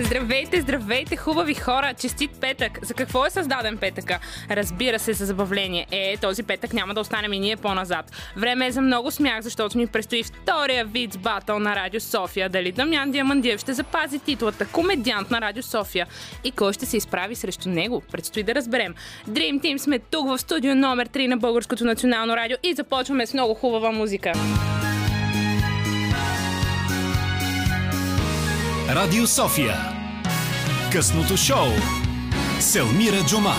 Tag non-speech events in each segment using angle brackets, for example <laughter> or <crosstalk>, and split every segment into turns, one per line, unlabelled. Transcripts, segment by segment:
Здравейте, здравейте, хубави хора! Честит петък! За какво е създаден петъка? Разбира се, за забавление. Е, този петък няма да останем и ние по-назад. Време е за много смях, защото ни предстои втория вид батъл на Радио София. Дали Дамян Диамандиев ще запази титлата комедиант на Радио София и кой ще се изправи срещу него? Предстои да разберем. Dream Team сме тук в студио номер 3 на Българското национално радио и започваме с много хубава музика.
Радио София. Късното шоу. Селмира Джума.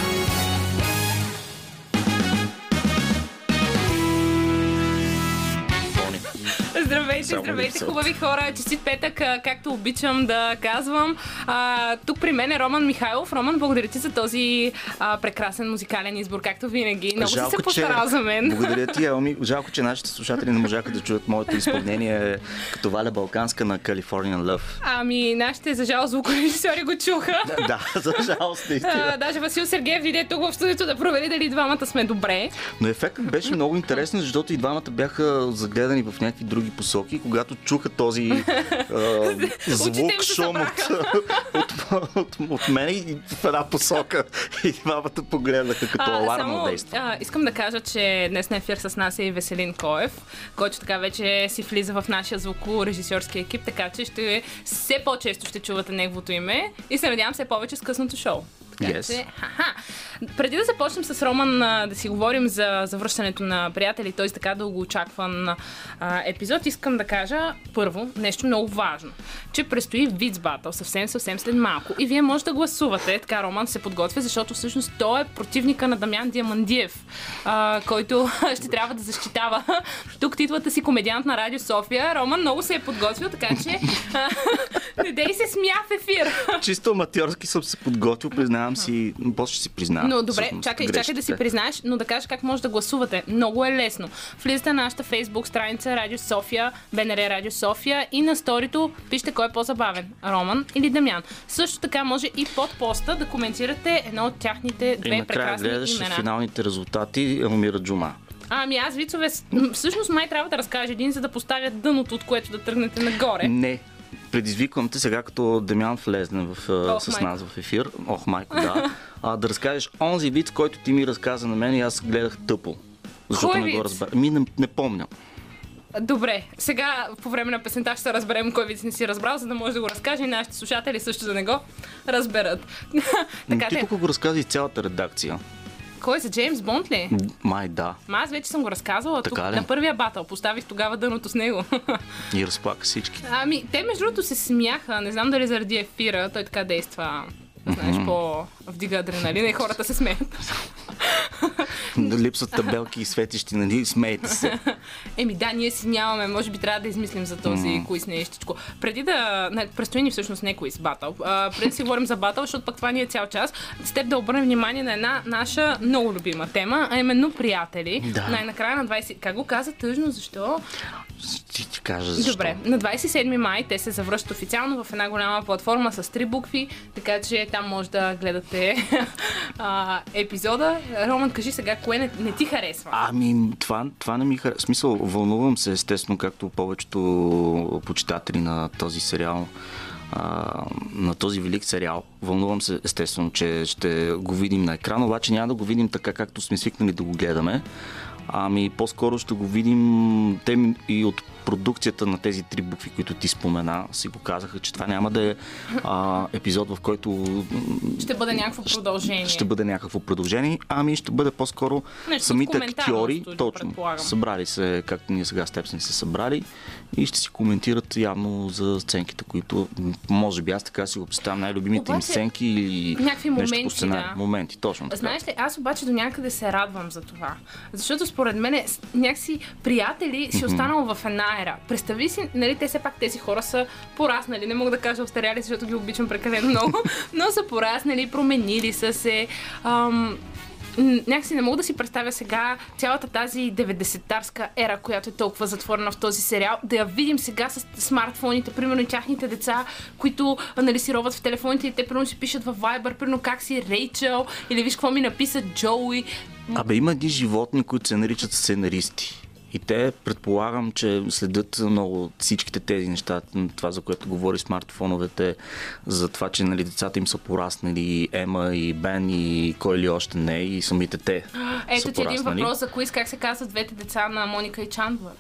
Здравейте,
Само
здравейте, хубави хора. Честит петък, както обичам да казвам. А, тук при мен е Роман Михайлов. Роман, благодаря ти за този а, прекрасен музикален избор, както винаги. Много си се постарал за мен.
Благодаря ти, <laughs> Елми. Жалко, че нашите слушатели не можаха да чуят моето изпълнение като Валя Балканска на Californian Love.
Ами, нашите, за жал, звукорежисьори го чуха.
Да, за жалост,
А,
наистина.
даже Васил Сергеев дойде тук в студиото да провери дали двамата сме добре.
Но ефектът беше много интересен, защото и двамата бяха загледани в някакви други посоки. Когато чуха този <laughs> а, звук, шум от, <laughs> от, от, от мен и в една посока. И двамата погледнаха като алармно
само,
действо.
а, искам да кажа, че днес на ефир с нас е и Веселин Коев, който така вече си влиза в нашия звукорежисьорски екип, така че ще, все по-често ще чувате неговото име и се надявам все повече с късното шоу. Така
Yes.
че, ха-ха. Преди да започнем с Роман да си говорим за завръщането на приятели, т.е. така дълго очакван а, епизод, искам да кажа първо нещо много важно, че предстои Виц Батъл съвсем, съвсем след малко. И вие може да гласувате, така Роман се подготвя, защото всъщност той е противника на Дамян Диамандиев, а, който <laughs> ще трябва да защитава <laughs> тук титлата си комедиант на Радио София. Роман много се е подготвил, така че а, <laughs> не дей се смя в ефир.
Чисто аматьорски съм се подготвил, признавам си, после ще си признавам.
Но добре,
всъщност,
чакай, чакай да си
грешките.
признаеш, но да кажеш как може да гласувате. Много е лесно. Влизате на нашата фейсбук страница Радио София, БНР Радио София и на сторито пишете кой е по-забавен. Роман или Дамян. Също така може и под поста да коментирате едно от тяхните
И
две
накрая
прекрасни
гледаш
имена.
финалните резултати, Елмира Джума.
Ами аз вицове, всъщност май трябва да разкажа един, за да поставят дъното, от което да тръгнете нагоре.
Не. Предизвиквам те сега, като Демян влезне в,
Ох,
с
майко.
нас в ефир. Ох, майко, да. А, да разкажеш онзи вид, който ти ми разказа на мен и аз гледах тъпо. Защото
Кой
не го
виц?
разбрах. Ми не, не помня.
Добре, сега по време на песента ще разберем кой вид не си разбрал, за да може да го разкаже и нашите слушатели също да не го разберат. <laughs> Така,
ти
те,
тук го разказа и цялата редакция.
Кой е за Джеймс Бонд ли?
Май да.
Ма аз вече съм го разказвала тук
Така ли?
на първия батъл. Поставих тогава дъното с него. <laughs>
И разплака всички.
ами, те между другото се смяха. Не знам дали заради ефира. Той така действа. Знаеш, по-вдига адреналина и хората се смеят. <laughs>
Липсват табелки и светещи, нали? Смейте се. <laughs>
Еми да, ние си нямаме. Може би трябва да измислим за този mm. куиз нещичко. Преди да... Не, предстои ни всъщност не куиз, батъл. А, преди да си говорим за батъл, защото пък това ни е цял час, с теб да обърнем внимание на една наша много любима тема, а именно приятели.
Да.
Най-накрая на 20... Как го каза тъжно? Защо?
Ще ти кажа защо.
Добре, на 27 май те се завръщат официално в една голяма платформа с три букви, така че там може да гледате <laughs> а, епизода. Роман, кажи сега, кое не, не ти харесва?
Ами, това, това не ми харесва. Смисъл, вълнувам се, естествено, както повечето почитатели на този сериал, а, на този велик сериал. Вълнувам се, естествено, че ще го видим на екран, обаче няма да го видим така, както сме свикнали да го гледаме. Ами, по-скоро ще го видим те и от продукцията на тези три букви, които ти спомена, си го казаха, че това няма да е а, епизод, в който
Ще бъде някакво продължение.
ще бъде някакво продължение, ами ще бъде по-скоро
Нещо
самите актьори, точно, събрали се, както ние сега с теб сме се събрали и ще си коментират явно за сценките, които може би аз така си го представям най-любимите им сценки или
някакви
нещо
моменти,
по сценарий.
да.
Моменти, точно така.
Знаеш ли, аз обаче до някъде се радвам за това. Защото според мен някакси приятели си останало в една ера. Представи си, нали, те все пак тези хора са пораснали. Не мога да кажа остаряли, защото ги обичам прекалено много, <laughs> но са пораснали, променили са се. Ам, някакси не мога да си представя сега цялата тази 90-тарска ера, която е толкова затворена в този сериал, да я видим сега с смартфоните, примерно и тяхните деца, които нали, роват в телефоните и те примерно си пишат в Viber, примерно как си Рейчел, или виж какво ми написа Джоуи.
Абе, има едни животни, които се наричат сценаристи. И те предполагам, че следят много всичките тези неща, това за което говори смартфоновете, за това, че нали, децата им са пораснали, Ема и Бен и кой ли още не, и самите те.
Ето ти един въпрос за коиз, как се казват двете деца на Моника и Чандлър.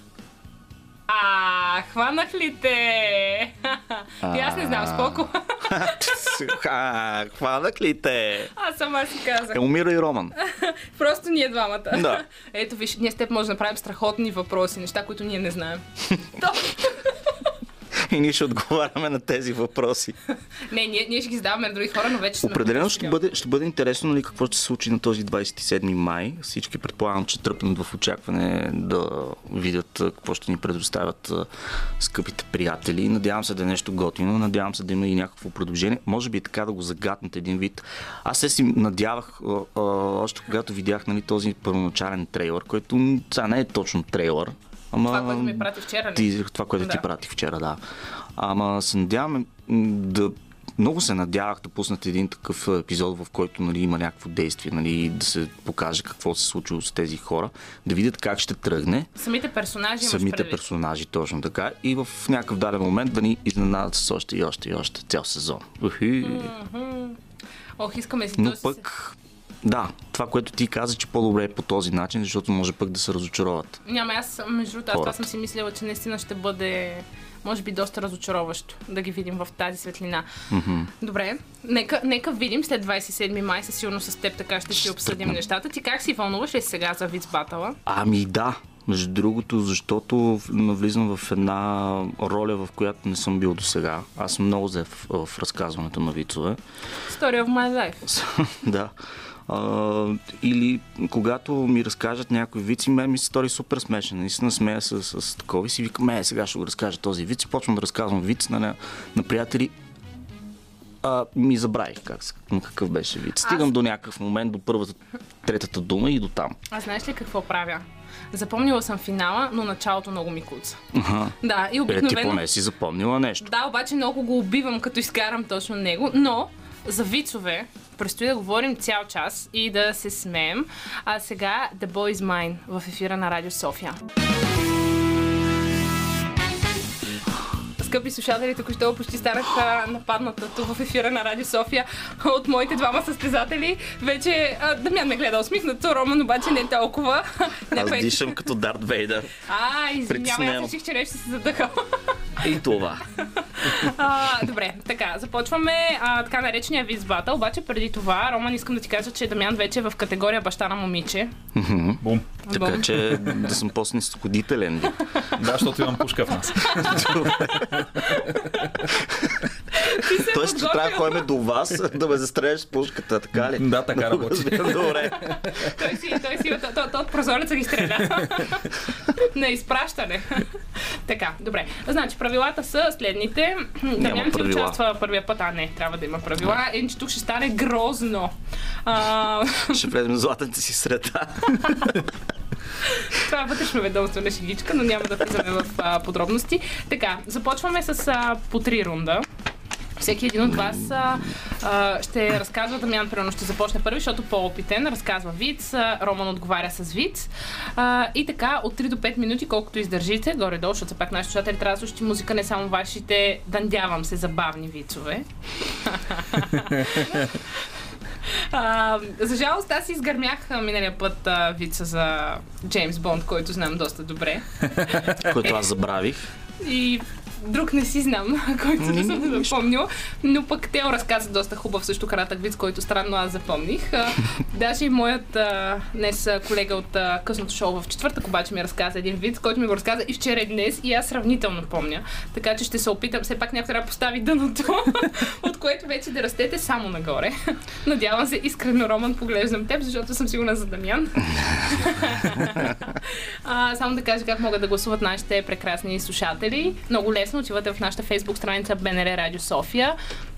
А, хванах ли те? <laughs> И аз не знам, споко. <laughs>
А, хванах ли те?
Аз сама си казах.
Елмира и Роман. <laughs>
Просто ние двамата.
Да.
Ето виж, ние с теб може да направим страхотни въпроси, неща, които ние не знаем. <laughs>
И ние ще отговаряме на тези въпроси.
не, ние, ние ще ги задаваме на други хора, но вече сме
Определено ще бъде, ще бъде интересно нали, какво ще се случи на този 27 май. Всички предполагам, че тръпнат в очакване да видят какво ще ни предоставят скъпите приятели. Надявам се да е нещо готино, надявам се да има и някакво предложение. Може би и така да го загатнат един вид. Аз се си надявах, още когато видях нали, този първоначален трейлър, който сега не е точно трейлър. Ама,
Това, което ми прати вчера, ли?
ти, това, което ти
Да.
пратих вчера, да. Ама се надяваме м, да много се надявах да пуснат един такъв епизод, в който нали, има някакво действие, нали, да се покаже какво се случило с тези хора, да видят как ще тръгне
Самите персонажи
самите персонажи точно така и в някакъв даден момент да ни изненадат с още и още и още цял сезон. Ухи.
Ох, искаме си
Но
този-
пък, да, това, което ти каза, че по-добре е по този начин, защото може пък да се разочароват.
Няма, аз между другото, аз това съм си мислила, че наистина ще бъде може би доста разочароващо да ги видим в тази светлина.
Мгм.
Добре, нека, нека видим след 27 май, със сигурно с теб така ще си обсъдим нещата. Ти как си вълнуваш ли сега за Виц Батъла?
Ами да, между другото, защото навлизам в една роля, в която не съм бил до сега. Аз съм много зев в разказването на вицове.
Story of my life. <laughs>
да. А, или когато ми разкажат някой виц и мен ми се стори супер смешен. Наистина смея с, с, с такова и си викам, е, сега ще го разкажа този виц. И почвам да разказвам виц на, на приятели. А, ми забравих как, на какъв беше виц. Стигам до някакъв момент, до първата, третата дума и до там.
А знаеш ли какво правя? Запомнила съм финала, но началото много ми куца.
Ага.
Да, и
Е, ти
обикновено...
поне си запомнила нещо.
Да, обаче много го убивам, като изкарам точно него, но за вицове предстои да говорим цял час и да се смеем. А сега The Boy Mine в ефира на Радио София. Скъпи слушатели, току-що почти станах нападната тук в ефира на Радио София от моите двама състезатели. Вече а, Дамян ме гледа усмихнато, Роман обаче не толкова. <laughs>
Аз
Някой-
дишам като Дарт Вейдър.
А, извинявай, аз реших, че си се задъхал.
И това. <laughs>
А, добре, така, започваме а, така наречения виз батъл, обаче преди това, Роман, искам да ти кажа, че Дамян вече е в категория баща на момиче.
Бум.
Така че да съм по-снисходителен. <laughs>
Да, защото имам пушка в нас.
ハハハハ!
Тоест, че
подготвил.
трябва да ходим до вас да ме застреляш с пушката, така ли?
Да, така работи.
Добре.
Той си, той си, той, той, той от прозореца ги стреля. на изпращане. така, добре. Значи, правилата са следните. Дамян ти
правила.
участва първия път, а не, трябва да има правила. Иначе тук ще стане грозно. А,
Ще влезем златната си среда.
Това е вътрешно ведомствена шегичка, но няма да влизаме в а, подробности. Така, започваме с а, по три рунда. Всеки един от вас а, а, ще разказва, Дамян примерно ще започне първи, защото по-опитен, разказва виц, а, Роман отговаря с виц. А, и така, от 3 до 5 минути, колкото издържите, горе-долу, защото пак нашите слушатели трябва да слушат и музика, не само вашите, надявам се, забавни вицове. А, за жалост, аз изгърмях миналия път а, вица за Джеймс Бонд, който знам доста добре.
Който аз забравих.
И друг не си знам, <laughs> който не съм запомнил. Но пък Тео разказа доста хубав, също кратък виц, който странно аз запомних. <laughs> Даже и моят а, днес колега от а, късното шоу в четвъртък обаче ми разказа един виц, който ми го разказа и вчера и днес и аз сравнително помня. Така че ще се опитам, все пак някой трябва да постави дъното, <laughs> от което вече да растете само нагоре. Надявам се, искрено, Роман, поглеждам теб, защото съм сигурна за Дамян. А, само да кажа как могат да гласуват нашите прекрасни слушатели. Много лесно отивате в нашата фейсбук страница БНР Радио София.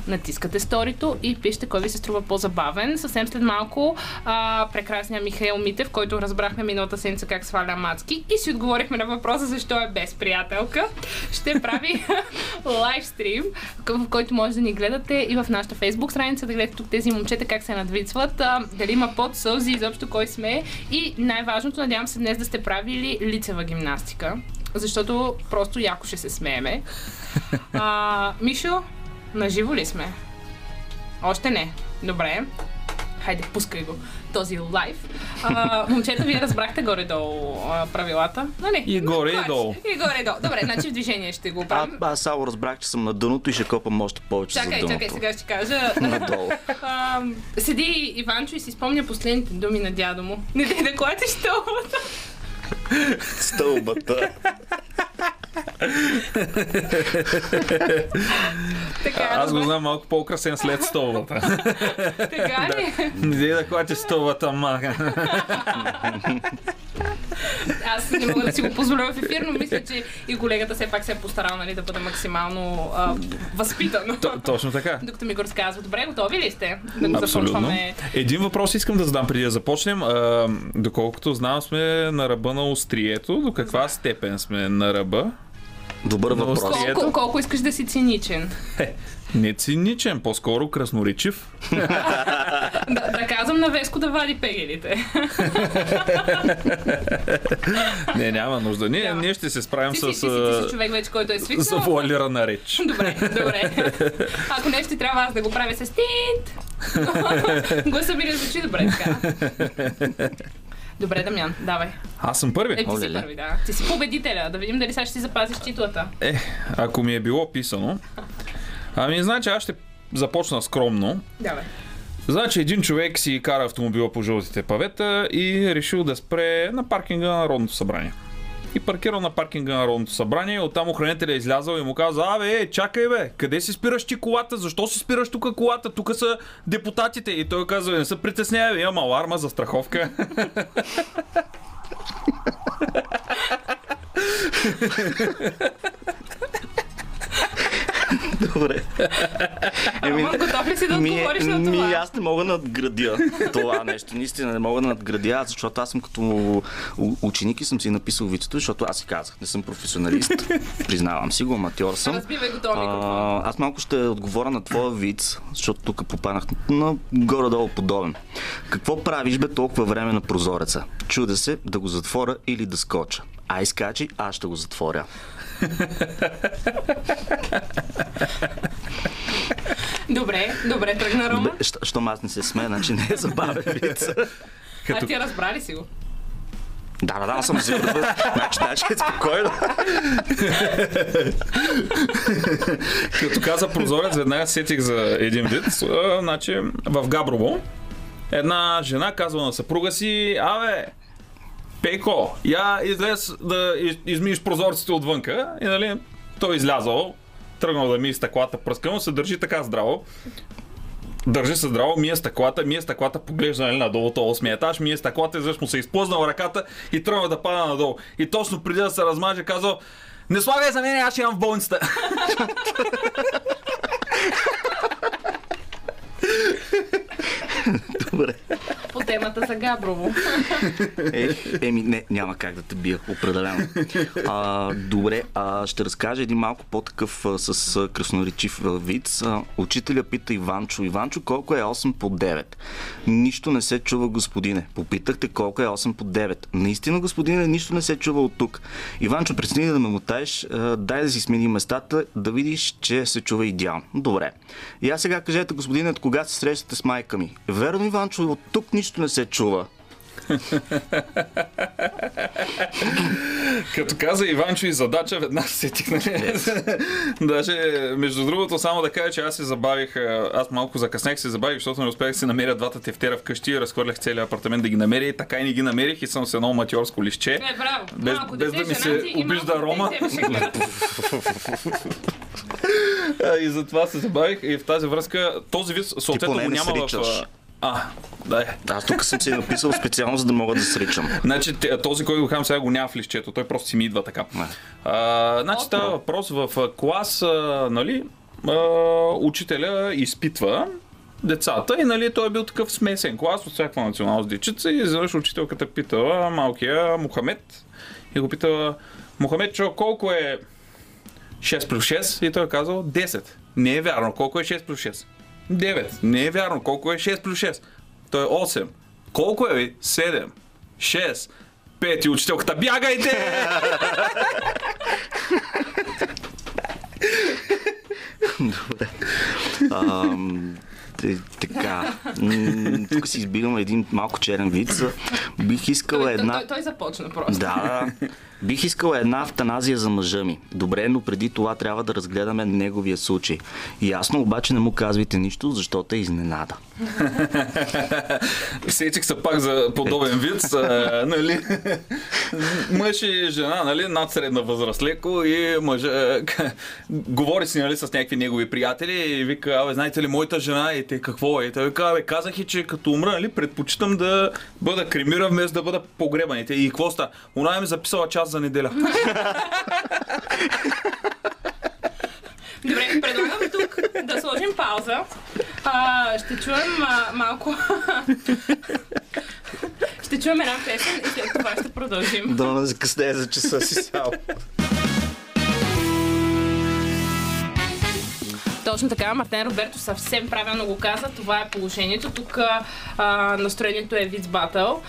натискате сторито и пишете кой ви се струва по-забавен. Съвсем след малко а, прекрасният Михаил Митев, който разбрахме миналата седмица как сваля мацки и си отговорихме на въпроса защо е без приятелка, ще прави <laughs> лайвстрим, в който може да ни гледате и в нашата фейсбук страница, да гледате тук тези момчета как се надвицват, а, дали има под сълзи, изобщо кой сме и най-важното, надявам се днес да сте правили лицева гимнастика, защото просто яко ще се смееме. А, Мишо, наживо ли сме? Още не. Добре. Хайде, пускай го този лайв. А, момчета, вие разбрахте горе-долу а, правилата, нали?
И горе, и
Значи,
долу.
И горе-долу. Добре, значи в движение ще го
А,
правим.
аз само разбрах, че съм на дъното и ще копам още повече за
Чакай,
дъното.
чакай, сега ще кажа.
Надолу. <laughs>
А, седи Иванчо и си спомня последните думи на дядо му. Не дай да клатиш толкова.
Стълбата.
Така,
Аз го знам малко по-украсен след столбата.
Така ли?
Не дай да клати столбата, мага.
Аз не мога да си го позволя в ефир, но мисля, че и колегата все пак се е постарал нали, да бъде максимално а, възпитан.
Т- Точно така.
Докато ми го разказва. Добре, готови ли сте? Да го започваме.
Един въпрос искам да задам преди да започнем. А, доколкото знам, сме на ръба на острието. До каква степен сме на ръба?
Добър
Но
въпрос.
Колко, колко искаш да си циничен?
Е, не циничен, по-скоро красноречив. <laughs>
Да, да казвам на Веско да вади пегелите. <laughs>
Не, няма нужда. Ние,
Няма.
ние ще се справим
Ти
с,
ти, си, ти си човек вече, който е свикнал.
завуалирана реч. <laughs>
Добре, добре. Ако нещо ти трябва аз да го правя с тинт. Гласа ми не звучи добре така. Добре, Дамян, давай.
Аз съм първи.
Е, ти си първи, да. Ти си победителя. Да видим дали сега ще си запазиш титлата.
Е, ако ми е било писано. Ами, значи аз ще започна скромно.
Давай.
Значи един човек си кара автомобила по жълтите павета и решил да спре на паркинга на Народното събрание. И паркирал на паркинга на Народното събрание, оттам охранителя е излязал и му каза, абе, е, чакай бе, къде си спираш ти колата? Защо си спираш тук колата? Тук са депутатите. И той казва, не се притеснявай, имам аларма за страховка. <laughs>
Добре. Еми,
Ама, готов ли си да
ми,
отговориш на
ми,
това?
аз не мога да надградя това нещо. Наистина не мога да надградя, защото аз съм като ученик и съм си написал вицето, защото аз си казах, не съм професионалист. <laughs> Признавам си го, аматьор съм.
Разбивай го.
А, аз малко ще отговоря на твоя виц, защото тук попаднах на горе-долу подобен. Какво правиш бе толкова време на прозореца? Чуда се да го затворя или да скоча. Ай скачи, аз ще го затворя.
Добре, добре, тръгна Рома.
Бе, щ- Щом аз не се смея, значи не е забавен виц.
А ти разбрали си го?
Да, да, да, съм сигурен. Значи, значи, спокойно.
Като каза прозорец, веднага се сетих за един вид. Значи, в Габрово една жена казва на съпруга си, абе, Пейко, я излез да из- измиеш прозорците отвънка. И нали, той излязъл, тръгнал да мие стъклата, пръска му, се държи така здраво. Държи се здраво, мие стъклата, мие стъклата, поглежда нали, надолу този осмия етаж, мие стъклата, изведнъж му се изплъзнал ръката и тръгва да пада надолу. И точно преди да се размаже, казал, не слагай за мен, аз ще имам в болницата. <laughs> <laughs>
Добре.
По темата за Габрово.
Е, еми, не, няма как да те бия, определено. А, добре, а, ще разкажа един малко по-такъв а, с а, красноречив. А, учителя пита Иванчо. Иванчо, колко е 8 по 9? Нищо не се чува, господине. Попитахте колко е 8 по 9. Наистина, господине, нищо не се чува от тук. Иванчо, прецени да ме мутаеш, а, дай да си смени местата, да видиш, че се чува идеално. Добре. И аз сега кажете, господине, от кога се срещате с майка ми? Верно, Иванчо, от тук нищо не се чува. <laughs>
Като каза Иванчо и задача, веднага се сетих. Нали? <laughs> Даже, между другото, само да кажа, че аз се забавих, аз малко закъснях се забавих, защото не успях да си намеря двата тефтера вкъщи, разхвърлях целият апартамент да ги намеря и така и не ги намерих и съм с едно матьорско лище.
Е, браво.
Без-
малко
без да ми
жена
се
и
обижда Рома. <laughs> и затова се забавих и в тази връзка този вид съответно го няма в... А, да е.
Аз тук съм си написал специално, за да мога да сричам.
Значи този, който го хам сега го няма в лището, той просто си ми идва така.
Не.
А, значи става въпрос в клас, а, нали, а, учителя изпитва децата и нали, той е бил такъв смесен клас от всякаква националност дечица и изведнъж учителката питала малкия Мохамед и го питала Мохамед, чо, колко е 6 плюс 6? И той е казал 10. Не е вярно. Колко е 6 плюс 6? 9. Не е вярно. Колко е 6 плюс 6? Той е 8. Колко е ви? 7. 6. 5. И учителката бягайте!
Добре. Ам, така. Тук си избирам един малко черен вид. Бих искала
Той,
една...
той, той започна просто.
Да, да. Бих искала една автаназия за мъжа ми. Добре, но преди това трябва да разгледаме неговия случай. Ясно, обаче не му казвайте нищо, защото е изненада. <laughs>
Сетих се пак за подобен вид. Нали? <laughs> Мъж и жена, нали? Над средна възраст леко и мъжа <laughs> говори си нали, с някакви негови приятели и вика, абе, знаете ли, моята жена и те какво е? И той вика, абе, казах и, че като умра, нали, предпочитам да бъда кремиран вместо да бъда погребан. И те, какво ста? Она ми записала час за неделя.
Добре, предлагам тук да сложим пауза. А, ще чуем а, малко... ще чуем една песен и след това ще продължим.
Да не закъснее за часа си сял.
Точно така, Мартен Роберто съвсем правилно го каза. Това е положението. Тук а, настроението е виц батъл.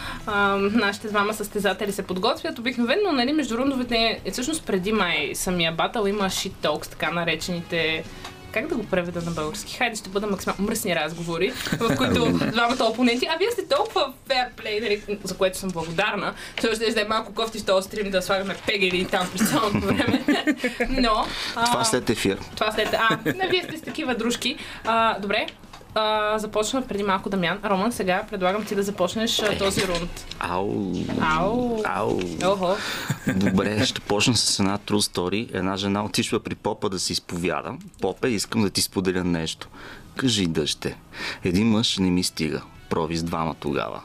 Нашите двама състезатели се подготвят. Обикновено, нали, между рундовете, е, всъщност преди май самия батъл има shit talks, така наречените как да го преведа на български? Хайде, ще бъда максимално мръсни разговори, в <laughs> които двамата опоненти, а вие сте толкова ферплей, нали, за което съм благодарна. Той ще да е малко кофти в този стрим да слагаме пегели там през цялото време. <laughs> Но... а,
Това след ефир.
това след... А, не, вие сте с такива дружки. А, добре. А, започна преди малко Дамян. Роман, сега предлагам ти да започнеш а, този рунд.
Ау.
Ау.
Ау.
Охо.
Добре, ще почна с една true story. Една жена отишва при попа да се изповяда. Попе, искам да ти споделя нещо. Кажи, дъще. Един мъж не ми стига. Проби с двама тогава.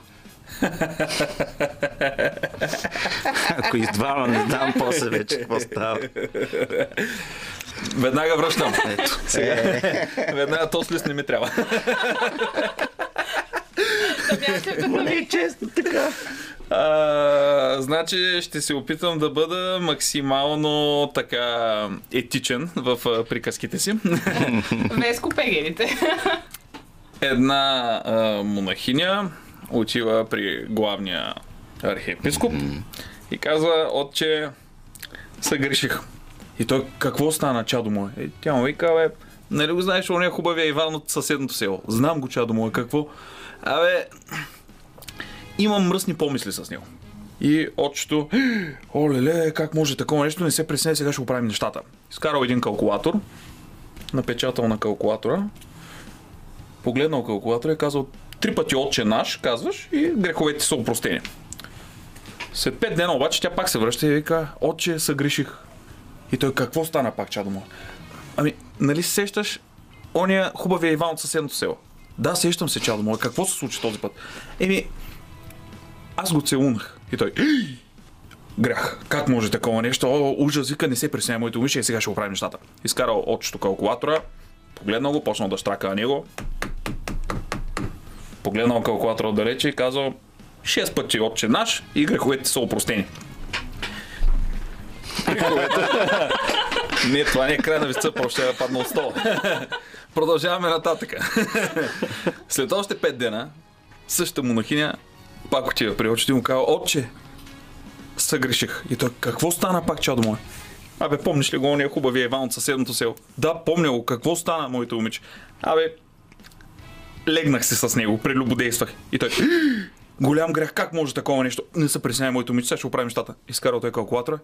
Ако и с двама не знам после вече какво става.
Веднага връщам.
Ето.
Веднага този лист не ми трябва.
Дамян ще вдъхнови.
често така.
А, значи ще се опитам да бъда максимално така етичен в а, приказките си.
Веско пегелите.
Една а, монахиня отива при главния архиепископ и казва, отче, съгреших. И той, какво стана, чадо му? И тя му вика, бе, нали го знаеш, он е хубавия Иван от съседното село. Знам го, чадо му, какво? Абе, имам мръсни помисли с него. И отчето, оле-ле, как може такова нещо, не се пресне, сега ще оправим нещата. Изкарал един калкулатор, напечатал на калкулатора, погледнал калкулатора и казал три пъти отче наш, казваш, и греховете са опростени. След пет дена обаче тя пак се връща и вика, отче, съгреших. И той, какво стана пак, чадо му? Ами, нали се сещаш ония хубавия Иван от съседното село? Да, сещам се, чадо му. Какво се случи този път? Еми, аз го целунах. И той, «Ей, грях. Как може такова нещо? О, ужас, вика, не се пресня моето умише и сега ще оправим нещата. Изкарал отчето калкулатора, погледнал го, почнал да штрака на него. Погледнал калкулатора отдалече и казал, 6 пъти отче наш и греховете са опростени. Не, това не е край на веста, просто ще падна от стола. Продължаваме нататък. След още 5 дена, същата монахиня пак отива при очите и му казва, отче, съгреших. И той, какво стана пак, чадо мое? Абе, помниш ли го ония хубавия Иван от съседното село? Да, помня го. Какво стана, моето момиче? Абе, легнах се с него, прелюбодействах. И той, голям грех, как може такова нещо? Не се присняй, моето момиче, сега ще оправим нещата. Изкарал той калкулатора,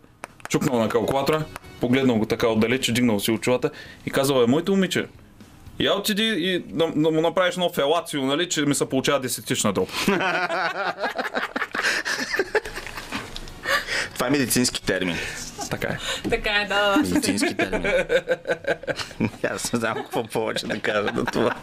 чукнал на калкулатора, погледнал го така отдалече, дигнал си очилата и казал, е, моето момиче, я отиди и да, да му направиш едно фелацио, нали, че ми се получава десетична дроп. <laughs>
Това е медицински термин.
Така е.
Така е, да,
Медицински термин. <laughs> Аз не знам какво повече да кажа на това.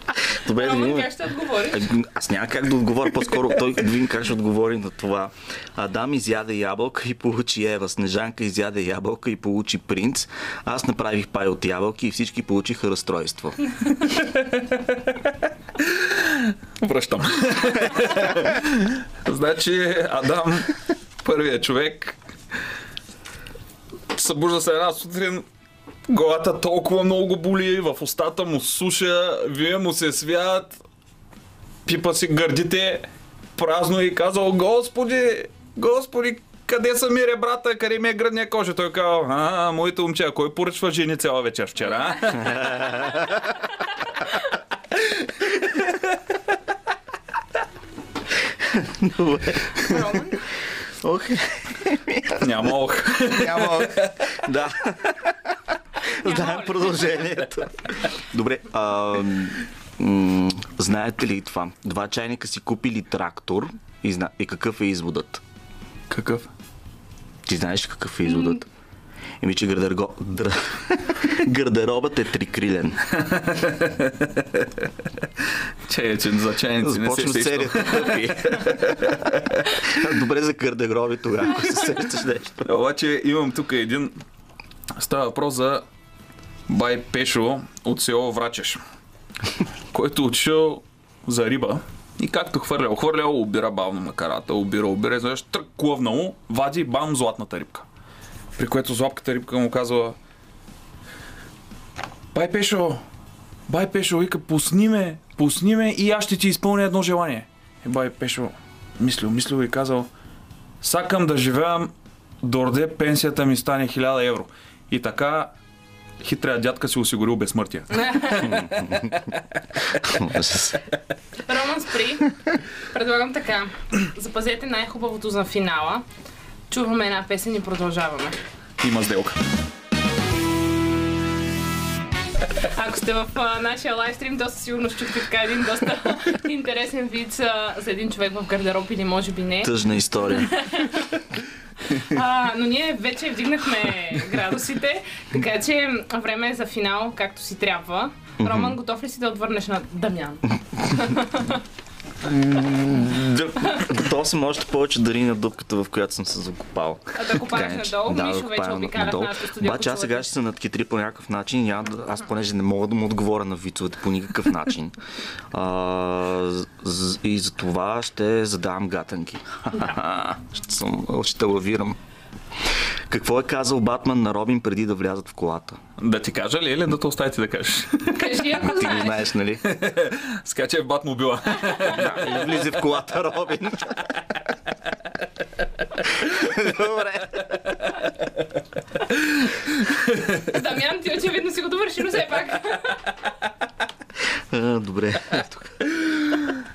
Добре, да видим.
ще отговори?
А, Аз няма как да отговоря, по-скоро той да видим как ще отговори на това. Адам изяде ябълка и получи Ева. Снежанка изяде ябълка и получи принц. Аз направих пай от ябълки и всички получиха разстройство.
Връщам. <laughs> значи, Адам, първият човек, събужда се една сутрин, главата толкова много го боли, в устата му суша, вие му се свят, пипа си гърдите, празно и казал, Господи, Господи, къде са ми ребрата, къде ми е гръдния кожа? Той казал, а, моите момче, кой поръчва жени цяла вечер вчера? <laughs>
Роман? <laughs>
Ох,
Няма ох.
няма. <laughs> Да. <laughs>
Няма
Знаем продължението. Добре, а, м- знаете ли това? Два чайника си купили трактор и, зна... и какъв е изводът?
Какъв?
Ти знаеш какъв е изводът? Еми, че гардерго... др... <laughs> гардеробът е трикрилен.
Че, че за чайници не се
серията. Тъпи. Добре за гардероби тогава, ако се сещаш нещо.
Обаче имам тук един... Става въпрос за бай Пешо от село Врачеш, който отишъл за риба и както хвърлял, хвърлял, обира бавно макарата, обира, обира, знаеш, трък клъвнало, вади бам златната рибка. При което златката рибка му казва Бай Пешо, бай Пешо, вика, пусни ме, пусни ме и аз ще ти изпълня едно желание. И бай Пешо мислил, мислил и казал Сакам да живеям дорде пенсията ми стане 1000 евро. И така хитрия дядка си осигурил безсмъртие. <laughs>
Роман, спри. Предлагам така. Запазете най-хубавото за финала. Чуваме една песен и продължаваме.
Има сделка.
Ако сте в а, нашия лайвстрим, доста сигурно ще чухте така един доста <laughs> интересен вид а, за един човек в гардероб или може би не.
Тъжна история. <laughs>
А, но ние вече вдигнахме градусите, така че време е за финал, както си трябва. Роман, готов ли си да отвърнеш на Дамян? <laughs>
Готов съм още повече да рина дупката, в която съм се закопал.
А да копаеш надолу,
Да,
Мишо
да
вече обикаля в студио.
Обаче аз сега ще се надкитри по някакъв начин. Да, аз понеже не мога да му отговоря на вицовете по никакъв начин. А, и за това ще задавам гатанки. <laughs> ще, съм, ще лавирам. Какво е казал Батман на Робин преди да влязат в колата?
Да ти кажа ли или да те оставите да кажеш?
Кажи, ако
Ти го
знаеш.
нали? <laughs>
Скача в Батмобила.
да, и влиза в колата Робин. Добре.
Дамян, ти очевидно си го довърши, но все пак.
А, добре.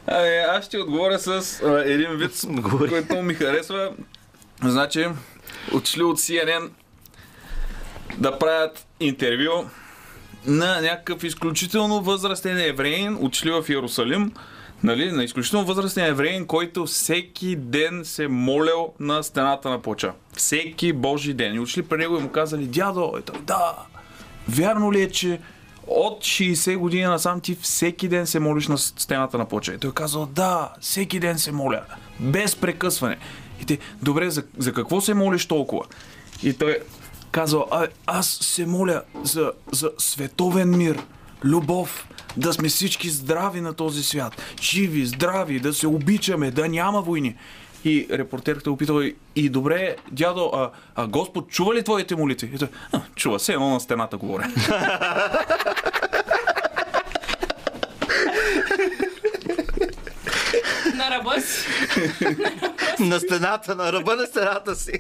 Ами, аз ще отговоря с а, един вид, който ми харесва. Значи, отшли от CNN да правят интервю на някакъв изключително възрастен евреин, отшли в Иерусалим, нали, на изключително възрастен евреин, който всеки ден се молял на стената на плача. Всеки божи ден. И отшли при него и му казали, дядо, той, да, вярно ли е, че от 60 години насам ти всеки ден се молиш на стената на плача. И той казал, да, всеки ден се моля, без прекъсване. И те, добре, за, за какво се молиш толкова? И той казал, а, аз се моля за, за световен мир, любов, да сме всички здрави на този свят, живи, здрави, да се обичаме, да няма войни. И репортерката и, и добре, дядо, а, а Господ чува ли твоите молитви? И той, а, чува се, едно на стената говоря. <laughs>
На ръба си. <laughs>
на стената, на ръба на стената си.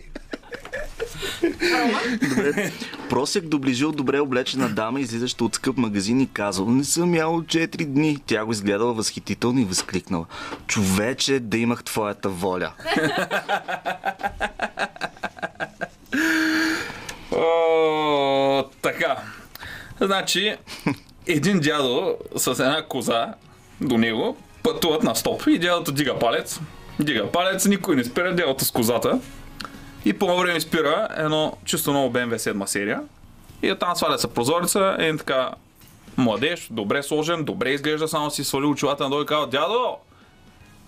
Роман,
Просек доближил добре облечена дама, излизаща от скъп магазин и казал, не съм ял от 4 дни. Тя го изгледала възхитително и възкликнала. Човече, да имах твоята воля. <laughs>
О, така. Значи, един дядо с една коза до него пътуват на стоп и дядото дига палец. Дига палец, никой не спира дядото с козата. И по време спира едно чисто ново BMW 7 серия. И оттам сваля се прозореца, един така младеж, добре сложен, добре изглежда, само си свали очилата надолу и казва, дядо,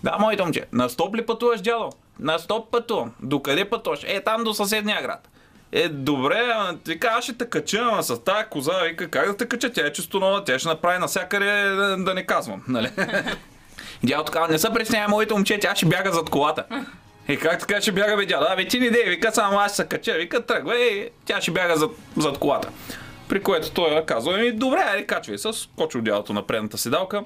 да, моето момче, на стоп ли пътуваш, дядо? На стоп пътувам. До къде пътуваш? Е, там до съседния град. Е, добре, ти аз ще те кача, ама с тази коза, вика, как да те кача? Тя е чисто нова, тя ще направи навсякъде да, да не казвам, нали? <laughs> Дядо казва, не се притеснява, моето момче, тя ще бяга зад колата. И как така ще бяга бе дядо? Абе ти не дей, вика само аз ще се кача, вика тръгва и тя ще бяга зад, зад колата. При което той казва, ами добре, айде качвай се, скочил дядото на предната седалка.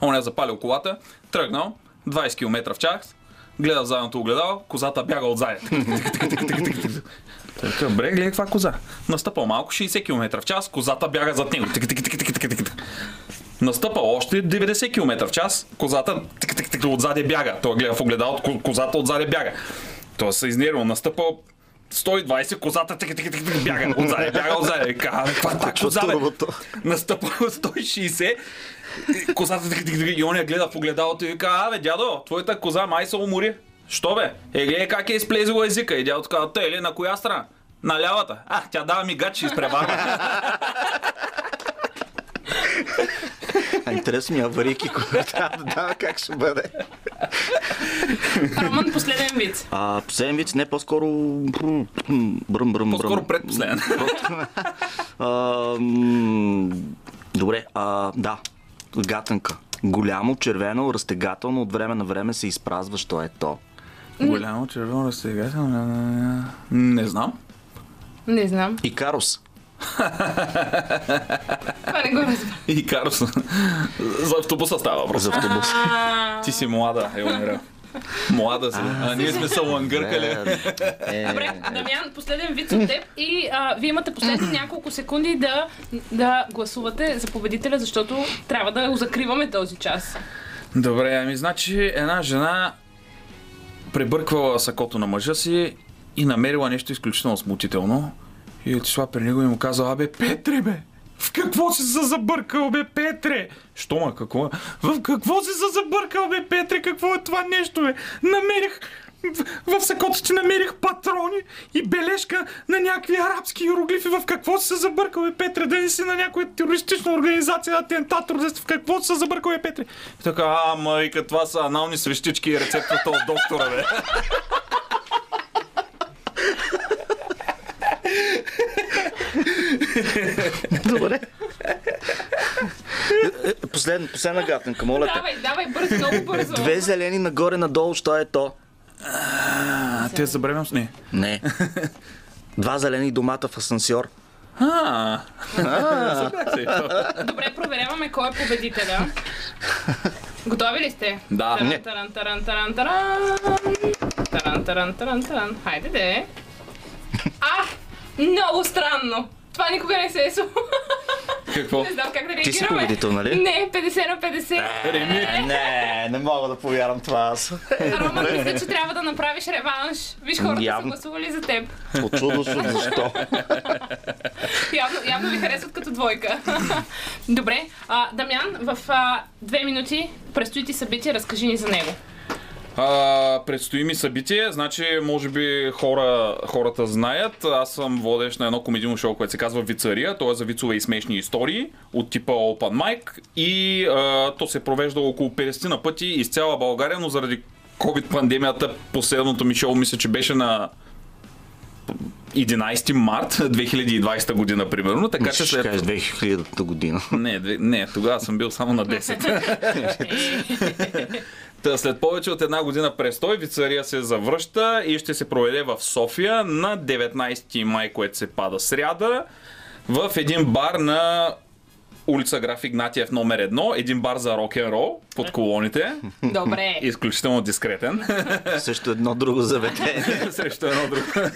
Он е запалил колата, тръгнал, 20 км в час, гледа в задното огледало, козата бяга от заед. Така, бре, гледай каква коза. Настъпал малко 60 км в час, козата бяга зад него. Настъпал още 90 км в час, козата тик, тик, тик, отзаде бяга. Той гледа в огледало, ко- козата отзаде бяга. Той се изнервил, настъпал 120, козата тик, тик, тик, тик, бяга. Отзаде бяга, отзаде. Ка, каква та коза, бе?
Чувството.
Настъпал 160, козата тик, тик, тик, и он я гледа в огледалото и вика, абе, дядо, твоята коза май се умори. Що бе? Е, гледай как е изплезило езика. И дядото казва, те ли, на коя страна? На лявата. А, тя дава ми ще изпреварва. <laughs>
А интересно ми аварийки, когато трябва да дава, как ще бъде.
Роман, последен вид.
А, последен вид, не по-скоро... бръм, бръм, бръм.
По-скоро предпоследен.
Добре, а, да. Гатанка. Голямо, червено, разтегателно, от време на време се изпразва, що е то.
Голямо червено разтегателно. Не знам.
Не знам.
И карус.
Това не го разбрах.
И Карус. За автобуса става въпрос.
За автобус.
Ти си млада, е умира. Млада си. А, ние сме се лангъркали.
Е,
Добре, Дамян, последен вид от теб и а, вие имате последни няколко секунди да, да гласувате за победителя, защото трябва да го закриваме този час.
Добре, ами значи една жена пребърквала сакото на мъжа си и намерила нещо изключително смутително. И отишла при него и му казала, абе, Петре, бе! В какво си се забъркал, бе, Петре? Що ма, какво? В какво си се забъркал, бе, Петре? Какво е това нещо, бе? Намерих в, в сакото ти намерих патрони и бележка на някакви арабски иероглифи. В какво си се забъркал, бе, Петре? Не си на някоя терористична организация, атентатор, да в какво си се забъркал, бе, Петре? И така, а, майка, това са анални свещички и рецептата от доктора, бе. <laughs>
Добре. Последна, последна гатанка, моля те.
Давай, давай, бързо, много бързо.
Две зелени нагоре-надолу, що е то?
А, те забравям с не.
Не. Два зелени домата в асансьор.
А.
Добре, проверяваме кой е победителя. Готови ли сте?
Да.
Таран, таран, таран, таран, таран. Таран, таран, таран, таран. Хайде де. А! Много странно! Това никога не се е случило.
Какво?
Не знам как да реагираме.
Ти си победител, нали?
Не, 50 на 50.
Реми.
Не, не мога да повярвам това аз.
Роман, мисля, че трябва да направиш реванш. Виж, хората са
Явно.
гласували за теб.
Очудо се, защо?
Явно, явно ви харесват като двойка. Добре, а, Дамян, в а, две минути предстои ти събитие, разкажи ни за него.
А, предстои ми събитие, значи може би хора, хората знаят. Аз съм водещ на едно комедийно шоу, което се казва Вицария. То е за вицове и смешни истории от типа Open Mic. И а, то се провежда около 50 на пъти из цяла България, но заради COVID-пандемията последното ми шоу мисля, че беше на 11 март 2020 година, примерно. Така че
Ще кажеш
след...
2000 година.
Не, не, тогава съм бил само на 10. <laughs> <laughs> Та, след повече от една година престой, Вицария се завръща и ще се проведе в София на 19 май, което се пада сряда, в един бар на улица Граф Игнатиев номер едно, един бар за рок-н-рол под колоните,
Добре.
изключително дискретен.
Също едно друго заведение. <laughs>
Срещу едно друго.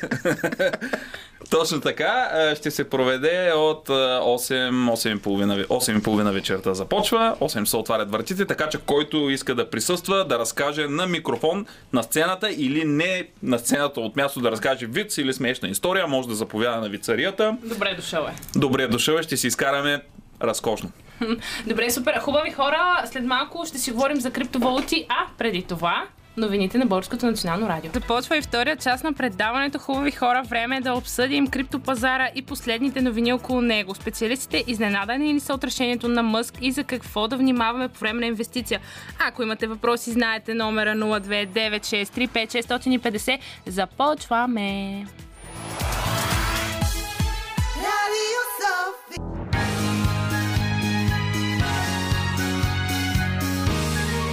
Точно така, а, ще се проведе от а, 8, 8.30, 8.30 вечерта започва, 8 се отварят вратите, така че който иска да присъства, да разкаже на микрофон на сцената или не на сцената от място да разкаже виц или смешна история, може да заповяда на вицарията.
Добре дошъл е.
Добре дошъл, е, ще си изкараме разкошно. <laughs>
Добре, супер. Хубави хора, след малко ще си говорим за криптовалути, а преди това новините на Българското национално радио. Започва и втория част на предаването Хубави хора. Време е да обсъдим криптопазара и последните новини около него. Специалистите изненадани ли са от решението на Мъск и за какво да внимаваме по време на инвестиция. Ако имате въпроси, знаете номера 029635650. Започваме!
Radio Sophie.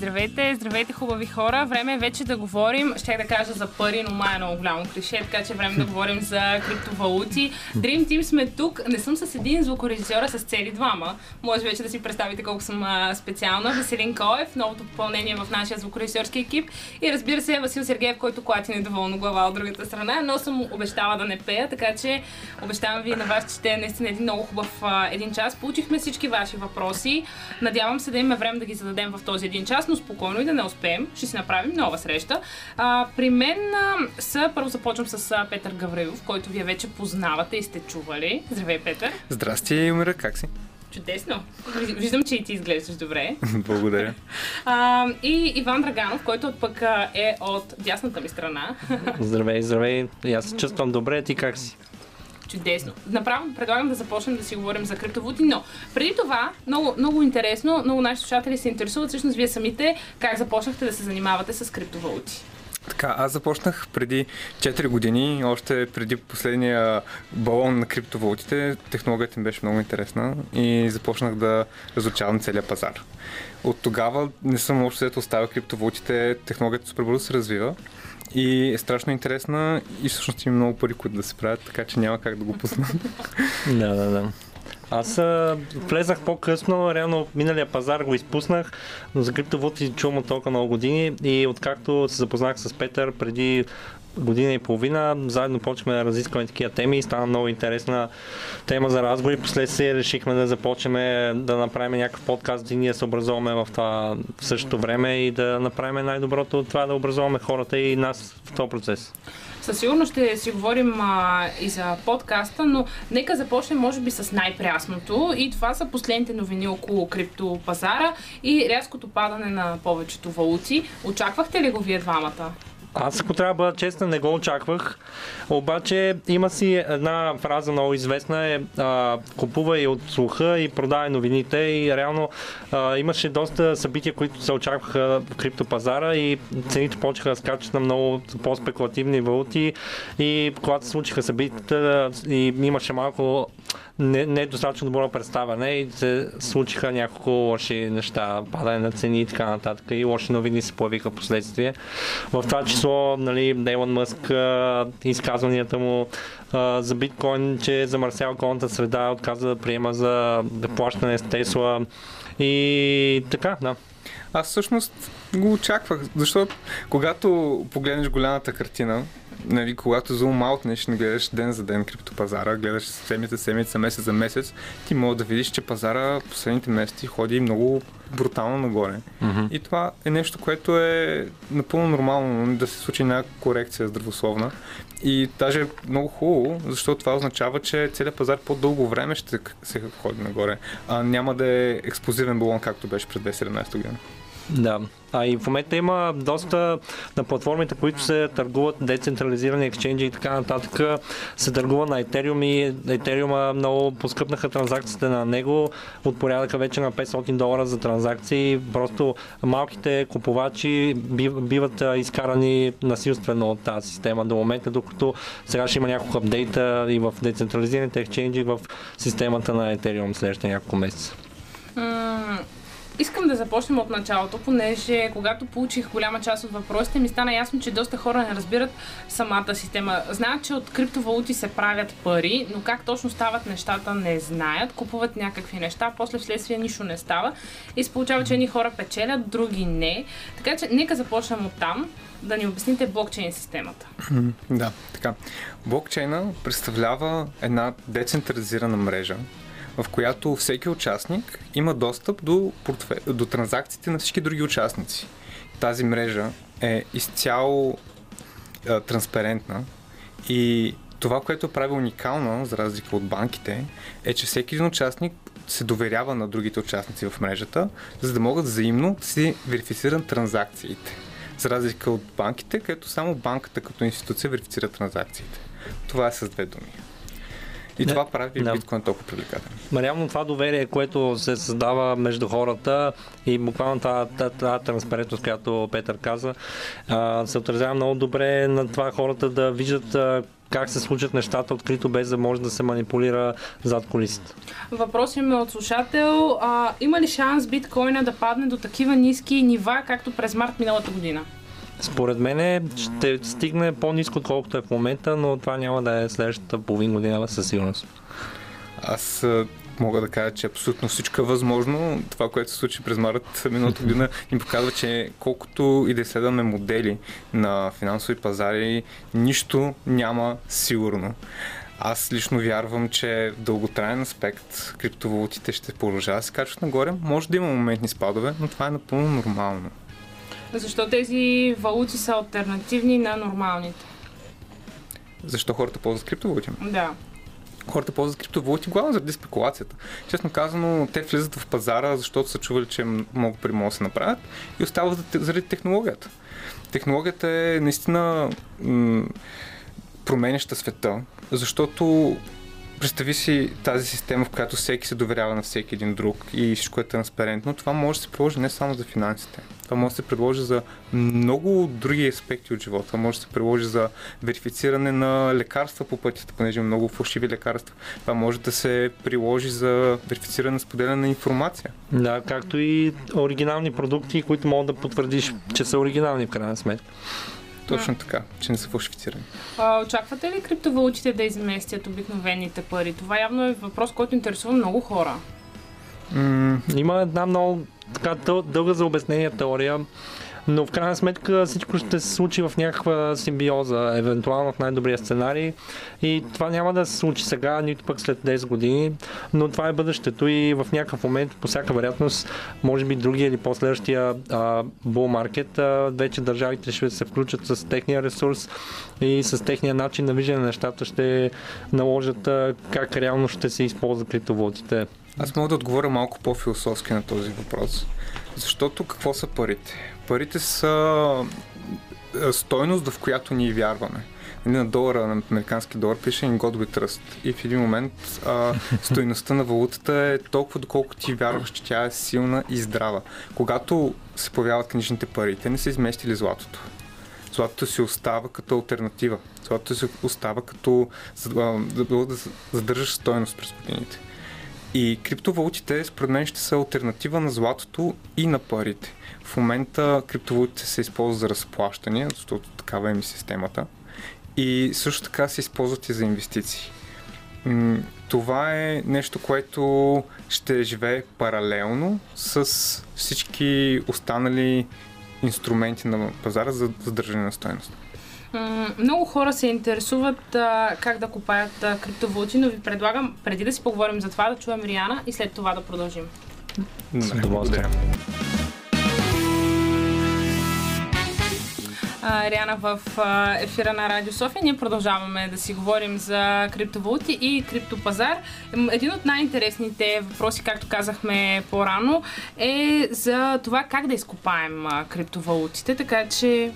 Здравейте, здравейте, хубави хора. Време е вече да говорим, ще да кажа за пари, но май е много голямо клише, така че е време да говорим за криптовалути. Dream Team сме тук. Не съм с един звукорежисьор, а с цели двама. Може вече да си представите колко съм а, специална. Веселин Коев, новото попълнение в нашия звукорежисьорски екип. И разбира се, Васил Сергеев, който клати недоволно глава от другата страна, но съм обещала да не пея, така че обещавам ви на вас, че ще е наистина един много хубав а, един час. Получихме всички ваши въпроси. Надявам се да имаме време да ги зададем в този един час, но спокойно и да не успеем. Ще си направим нова среща. А, при мен а, са, първо започвам с а, Петър Гаврилов, който вие вече познавате и сте чували. Здравей, Петър.
Здрасти, Умира, как си?
Чудесно. Виждам, че и ти изглеждаш добре. <laughs>
Благодаря.
А, и Иван Драганов, който пък е от дясната ми страна.
Здравей, здравей. И аз се чувствам добре, ти как си?
Чудесно. Направо предлагам да започнем да си говорим за криптовалути, но преди това, много, много интересно, много наши слушатели се интересуват всъщност вие самите как започнахте да се занимавате с криптовалути.
Така, аз започнах преди 4 години, още преди последния балон на криптовалутите. Технологията ми беше много интересна и започнах да разучавам целият пазар. От тогава не съм общо след оставил криптовалутите, технологията супер бързо се развива и е страшно интересна и всъщност има много пари, които да се правят, така че няма как да го пусна. <laughs>
Да, да, да. Аз а, влезах по-късно, реално миналия пазар го изпуснах, но за криптовалути чувам от толкова много години и откакто се запознах с Петър преди година и половина, заедно почваме да разискваме такива теми и стана много интересна тема за разговори. Последствие решихме да започнем да направим някакъв подкаст и ние се образуваме в това същото време и да направим най-доброто от това да образуваме хората и нас в този процес.
Със сигурност ще си говорим а, и за подкаста, но нека започнем може би с най-прясното и това са последните новини около криптопазара и рязкото падане на повечето валути. Очаквахте ли го вие двамата?
Аз, ако трябва да бъда честен, не го очаквах. Обаче има си една фраза много известна е купувай от слуха и продай новините и реално а, имаше доста събития, които се очакваха в криптопазара и цените почнаха да скачат на много по-спекулативни валути и когато се случиха събитията и имаше малко не, не е достатъчно добро представяне и се случиха няколко лоши неща, падане на цени и така нататък и лоши новини се появиха в последствие. В това число, нали, Елон Мъск, изказванията му за биткоин, че замърсява околната среда, отказа да приема за да плащане с Тесла и така, да.
Аз всъщност го очаквах, защото когато погледнеш голямата картина, нали, когато зум-аутнеш, не гледаш ден за ден криптопазара, гледаш седмица, седмица, месец за месец, ти може да видиш, че пазара последните месеци ходи много брутално нагоре. Mm-hmm. И това е нещо, което е напълно нормално да се случи някаква корекция здравословна. И даже е много хубаво, защото това означава, че целият пазар по-дълго време ще се ходи нагоре, а няма да е експлозивен балон, както беше през 2017 година.
Да. А и в момента има доста на платформите, които се търгуват децентрализирани ексченджи и така нататък, се търгува на Ethereum и Ethereum много поскъпнаха транзакциите на него от порядъка вече на 500 долара за транзакции. Просто малките купувачи биват изкарани насилствено от тази система до момента, докато сега ще има няколко апдейта и в децентрализираните ексченджи в системата на Ethereum следващите няколко месеца.
Искам да започнем от началото, понеже когато получих голяма част от въпросите, ми стана ясно, че доста хора не разбират самата система. Знаят, че от криптовалути се правят пари, но как точно стават нещата не знаят. Купуват някакви неща, после вследствие нищо не става и се получава, че едни хора печелят, други не. Така че нека започнем от там да ни обясните блокчейн системата.
Да, така. Блокчейна представлява една децентрализирана мрежа, в която всеки участник има достъп до, портфе... до транзакциите на всички други участници. Тази мрежа е изцяло е, транспарентна И това, което прави уникално, за разлика от банките, е, че всеки един участник се доверява на другите участници в мрежата, за да могат взаимно да си верифицират транзакциите. За разлика от банките, където само банката като институция верифицира транзакциите. Това е с две думи. И
Не,
това прави
да.
биткоин толкова привлекателен.
Ма реално това доверие, което се създава между хората и буквално тази, тази, тази транспарентност, която Петър каза, а, се отразява много добре на това хората да виждат а, как се случат нещата открито, без да може да се манипулира зад колисите.
Въпрос имаме от слушател. А, има ли шанс биткоина да падне до такива ниски нива, както през март миналата година?
Според мен ще стигне по-низко, отколкото е в момента, но това няма да е следващата половин година със сигурност.
Аз мога да кажа, че абсолютно всичко е възможно. Това, което се случи през март миналата година, ни показва, че колкото и да изследваме модели на финансови пазари, нищо няма сигурно. Аз лично вярвам, че в дълготраен аспект криптовалутите ще продължават да се качват нагоре. Може да има моментни спадове, но това е напълно нормално.
Защо тези валути са альтернативни на нормалните?
Защо хората ползват криптовалути?
Да.
хората ползват криптовалути главно заради спекулацията. Честно казано, те влизат в пазара, защото са чували, че много пари могат да се направят и остават за- заради технологията. Технологията е наистина м- променяща света, защото представи си тази система, в която всеки се доверява на всеки един друг и всичко е транспарентно. Това може да се приложи не само за финансите. Това може да се приложи за много други аспекти от живота. Това може да се приложи за верифициране на лекарства по пътята, понеже има много фалшиви лекарства. Това може да се приложи за верифициране на споделяне на информация.
Да, както и оригинални продукти, които могат да потвърдиш, че са оригинални в крайна сметка.
Точно така, че не са фалшифицирани.
А, очаквате ли криптовалутите да изместят обикновените пари? Това явно е въпрос, който интересува много хора.
М-
Има една много така дъл, дълга за обяснение теория, но в крайна сметка всичко ще се случи в някаква симбиоза, евентуално в най-добрия сценарий. И това няма да се случи сега, нито пък след 10 години, но това е бъдещето и в някакъв момент, по всяка вероятност, може би другия или последващия бул вече държавите ще се включат с техния ресурс и с техния начин на виждане на нещата ще наложат а, как реално ще се използват криптовалутите.
Аз мога да отговоря малко по-философски на този въпрос. Защото какво са парите? Парите са стойност, в която ние вярваме. Нали, На долара, на американски долар пише in God we trust. И в един момент а, <laughs> стойността на валутата е толкова доколко ти вярваш, че тя е силна и здрава. Когато се появяват книжните пари, те не са изместили златото. Златото си остава като альтернатива. Златото си остава като за да задържаш стойност през годините. И криптовалутите, според мен, ще са альтернатива на златото и на парите. В момента криптовалутите се използват за разплащане, защото такава е ми системата. И също така се използват и за инвестиции. Това е нещо, което ще живее паралелно с всички останали инструменти на пазара за задържане на стоеност.
Много хора се интересуват а, как да купаят а, криптовалути, но ви предлагам, преди да си поговорим за това, да чуем Риана и след това да продължим.
С удоволствие.
Риана в ефира на Радио София. Ние продължаваме да си говорим за криптовалути и криптопазар. Един от най-интересните въпроси, както казахме по-рано, е за това как да изкопаем криптовалутите, така че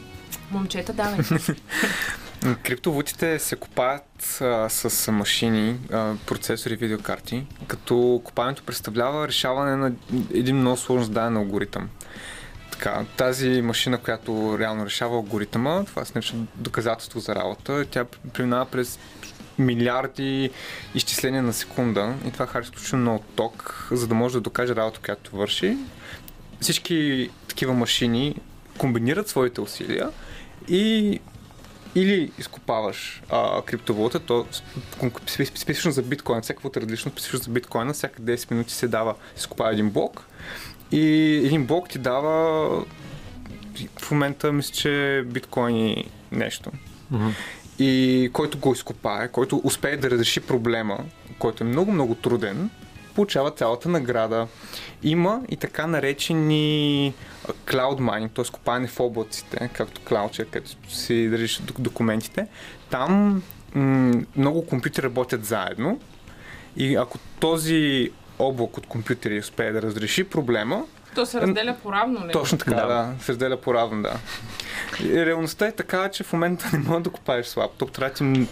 момчета, давай. <laughs>
Криптовалутите се копаят а, с машини, а, процесори, видеокарти, като копането представлява решаване на един много сложно зададен алгоритъм. Така, тази машина, която реално решава алгоритъма, това се нарича доказателство за работа, тя преминава през милиарди изчисления на секунда и това харчи изключително много ток, за да може да докаже работа, която върши. Всички такива машини комбинират своите усилия и или изкопаваш а, криптовалута, то специфично за биткоин, всяка е различно, специфично за биткоина, всяка 10 минути се дава, изкопава един блок и един блок ти дава в момента мисля, че биткоини нещо. И който го изкопае, който успее да разреши проблема, който е много-много труден, получава цялата награда. Има и така наречени cloud mining, т.е. копане в облаците, както клаудче, където си държиш док- документите. Там м- много компютри работят заедно и ако този облак от компютри успее да разреши проблема,
То се разделя по-равно ли?
точно така,
Да.
да, се разделя по-равно, да. И реалността е така, че в момента не може да купаеш с лаптоп, трябва ти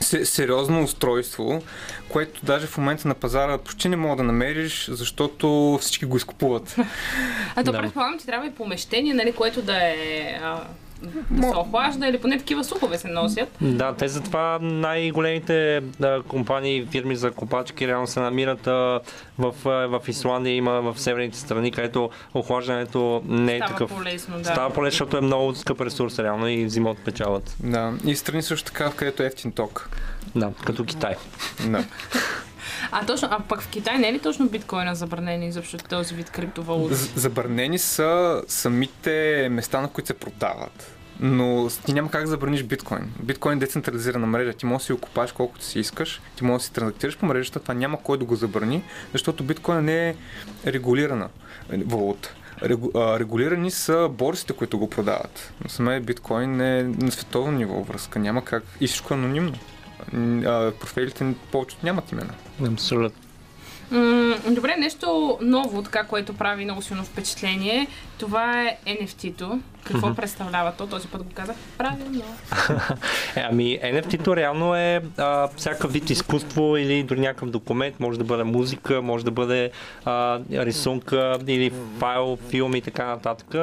сериозно устройство, което даже в момента на пазара почти не мога да намериш, защото всички го изкупуват.
А то
Да.
предполагам, че трябва и помещение, нали, което да е... А, да
Мо-
се охлажда или поне такива слухове се носят.
Да, те затова най-големите да, компании, фирми за копачки реално се намират а, в, а, в Исландия, има в северните страни, където охлаждането не е
Става
такъв.
по-лесно, да.
Става по-лесно, защото е много скъп ресурс реално и взимат печалът.
Да. И страни също така, където е ефтин ток.
Да, като Китай.
Да. <laughs>
А точно, а пък в Китай не е ли точно биткоина забранен изобщо този вид криптовалути?
Забранени са самите места, на които се продават. Но ти няма как да забраниш биткоин. Биткоин е децентрализирана мрежа. Ти можеш да си го купаш колкото си искаш, ти можеш да си транзактираш по мрежата, това няма кой да го забрани, защото биткоин не е регулирана валута. Регулирани са борсите, които го продават. Но самия биткоин е на световно ниво връзка. Няма как. И всичко е анонимно. Профилите повечето нямат имена.
Абсолютно.
Добре, нещо ново, така, което прави много силно впечатление. Това е NFT-то. Какво представлява то? Този път го казах правилно. <laughs>
Е, ами NFT-то реално е а, всякакъв вид изкуство или дори някакъв документ, може да бъде музика, може да бъде а, рисунка или файл, филм и така нататък,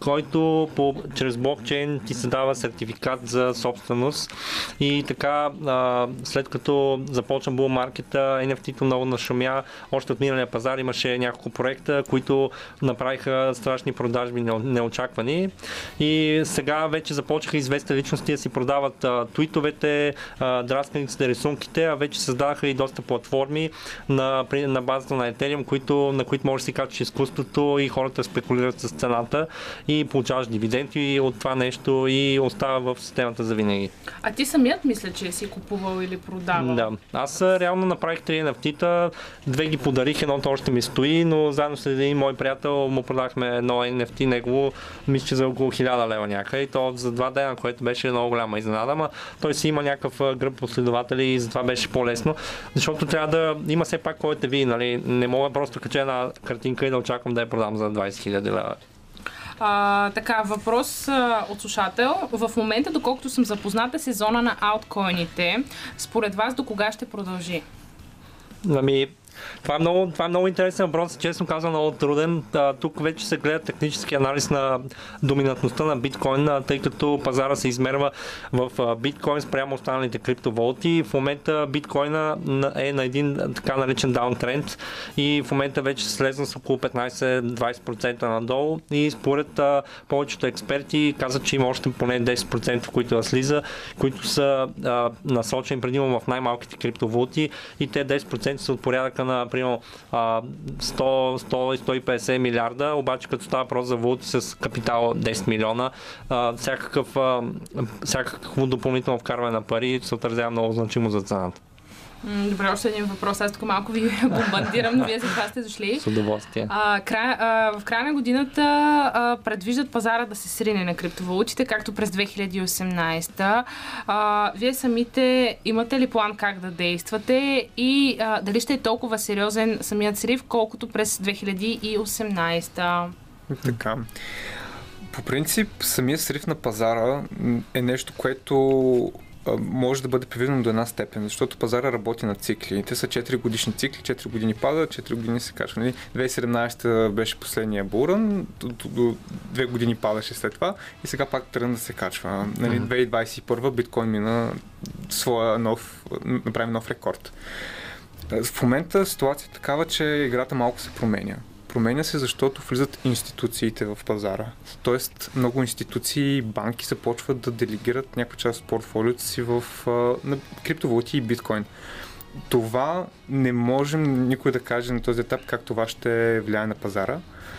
който по, чрез блокчейн ти се дава сертификат за собственост и така а, след като започна бул маркета, NFT-то много нашумя, още от миналия пазар имаше няколко проекта, които направиха страшни продажби нео- неочаквани и сега вече започнаха известни личности да си продават а, твитовете, а, драсканиците, рисунките, а вече създадаха и доста платформи на, на базата на Ethereum, които, на които можеш да си качиш изкуството и хората спекулират с цената и получаваш дивиденти от това нещо и остава в системата за винаги.
А ти самият мисля, че си купувал или продавал.
Да. Аз реално направих три NFT-та, две ги подарих, едното още ми стои, но заедно с един мой приятел му продахме едно NFT, негово мисля, че за около 1000 лева някъде и то за два дена, което беше много голяма изненада, ама той си има някакъв гръб последователи и затова беше по-лесно, защото трябва да има все пак кой те ви, нали, не мога просто кача една картинка и да очаквам да я продам за 20 000 лева.
А, така, въпрос а, от слушател. В момента, доколкото съм запозната, сезона на ауткоините, според вас до кога ще продължи?
Ами, това е, много, това е много интересен въпрос, честно казвам, много труден. А, тук вече се гледа технически анализ на доминантността на биткоин, тъй като пазара се измерва в биткоин спрямо останалите криптовалути. В момента биткоина на- е на един така наречен даунтренд и в момента вече се слезна с около 15-20% надолу и според а, повечето експерти казват, че има още поне 10% които да слиза, които са а, насочени предимно в най-малките криптовалути и те 10% са от порядъка на примерно а, 100-150 милиарда, обаче като става въпрос за валути с капитал 10 милиона, всякакъв, всякакво допълнително вкарване на пари се отразява много значимо за цената.
Добре, още един въпрос. Аз тук малко ви <laughs> бомбандирам, но вие за това сте дошли.
С удоволствие.
А, край, а, в края на годината а, предвиждат пазара да се срине на криптовалутите, както през 2018. А, вие самите имате ли план как да действате и а, дали ще е толкова сериозен самият срив, колкото през 2018?
Така. По принцип, самия срив на пазара е нещо, което може да бъде предвидено до една степен, защото пазара работи на цикли. Те са 4 годишни цикли, 4 години пада, 4 години се качва. Нали? 2017 беше последния буран, до, до, до 2 години падаше след това и сега пак тръгна да се качва. Нали? 2021 биткоин мина своя нов, направи нов рекорд. В момента ситуация е такава, че играта малко се променя. Променя се, защото влизат институциите в пазара. Тоест, много институции и банки започват да делегират някаква част от портфолиото си в на криптовалути и биткоин. Това не можем никой да каже на този етап как това ще влияе на пазара.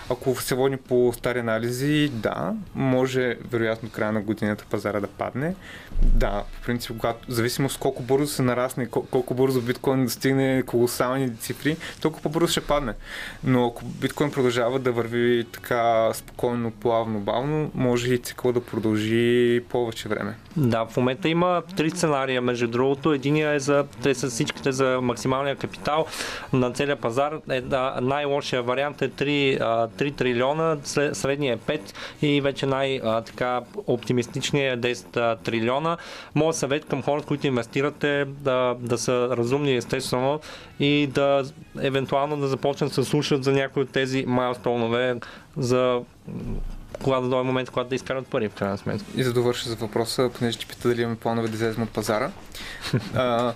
ако се води по стари анализи, да, може вероятно края на годината пазара да падне. Да, по принцип, когато, зависимо с колко бързо се нарасне, кол- колко бързо биткоин достигне колосални цифри, толкова по-бързо ще падне. Но ако биткоин продължава да върви така спокойно, плавно, бавно, може и цикъл да продължи повече време.
Да, в момента има три сценария, между другото. Единия е за, те са всичките за максималния капитал на целия пазар. Е, да, най-лошия вариант е 3, а, 3 трилиона, средния е 5 и вече най-оптимистичният е 10 а, трилиона. Моят съвет към хората, които инвестират е да, да са разумни естествено и да евентуално да започнат да слушат за някои от тези майлстонове за когато дойде момент, когато да изкарат пари в крайна сметка.
И за да довърша за въпроса, понеже ти пита дали имаме планове да излезем от пазара, а,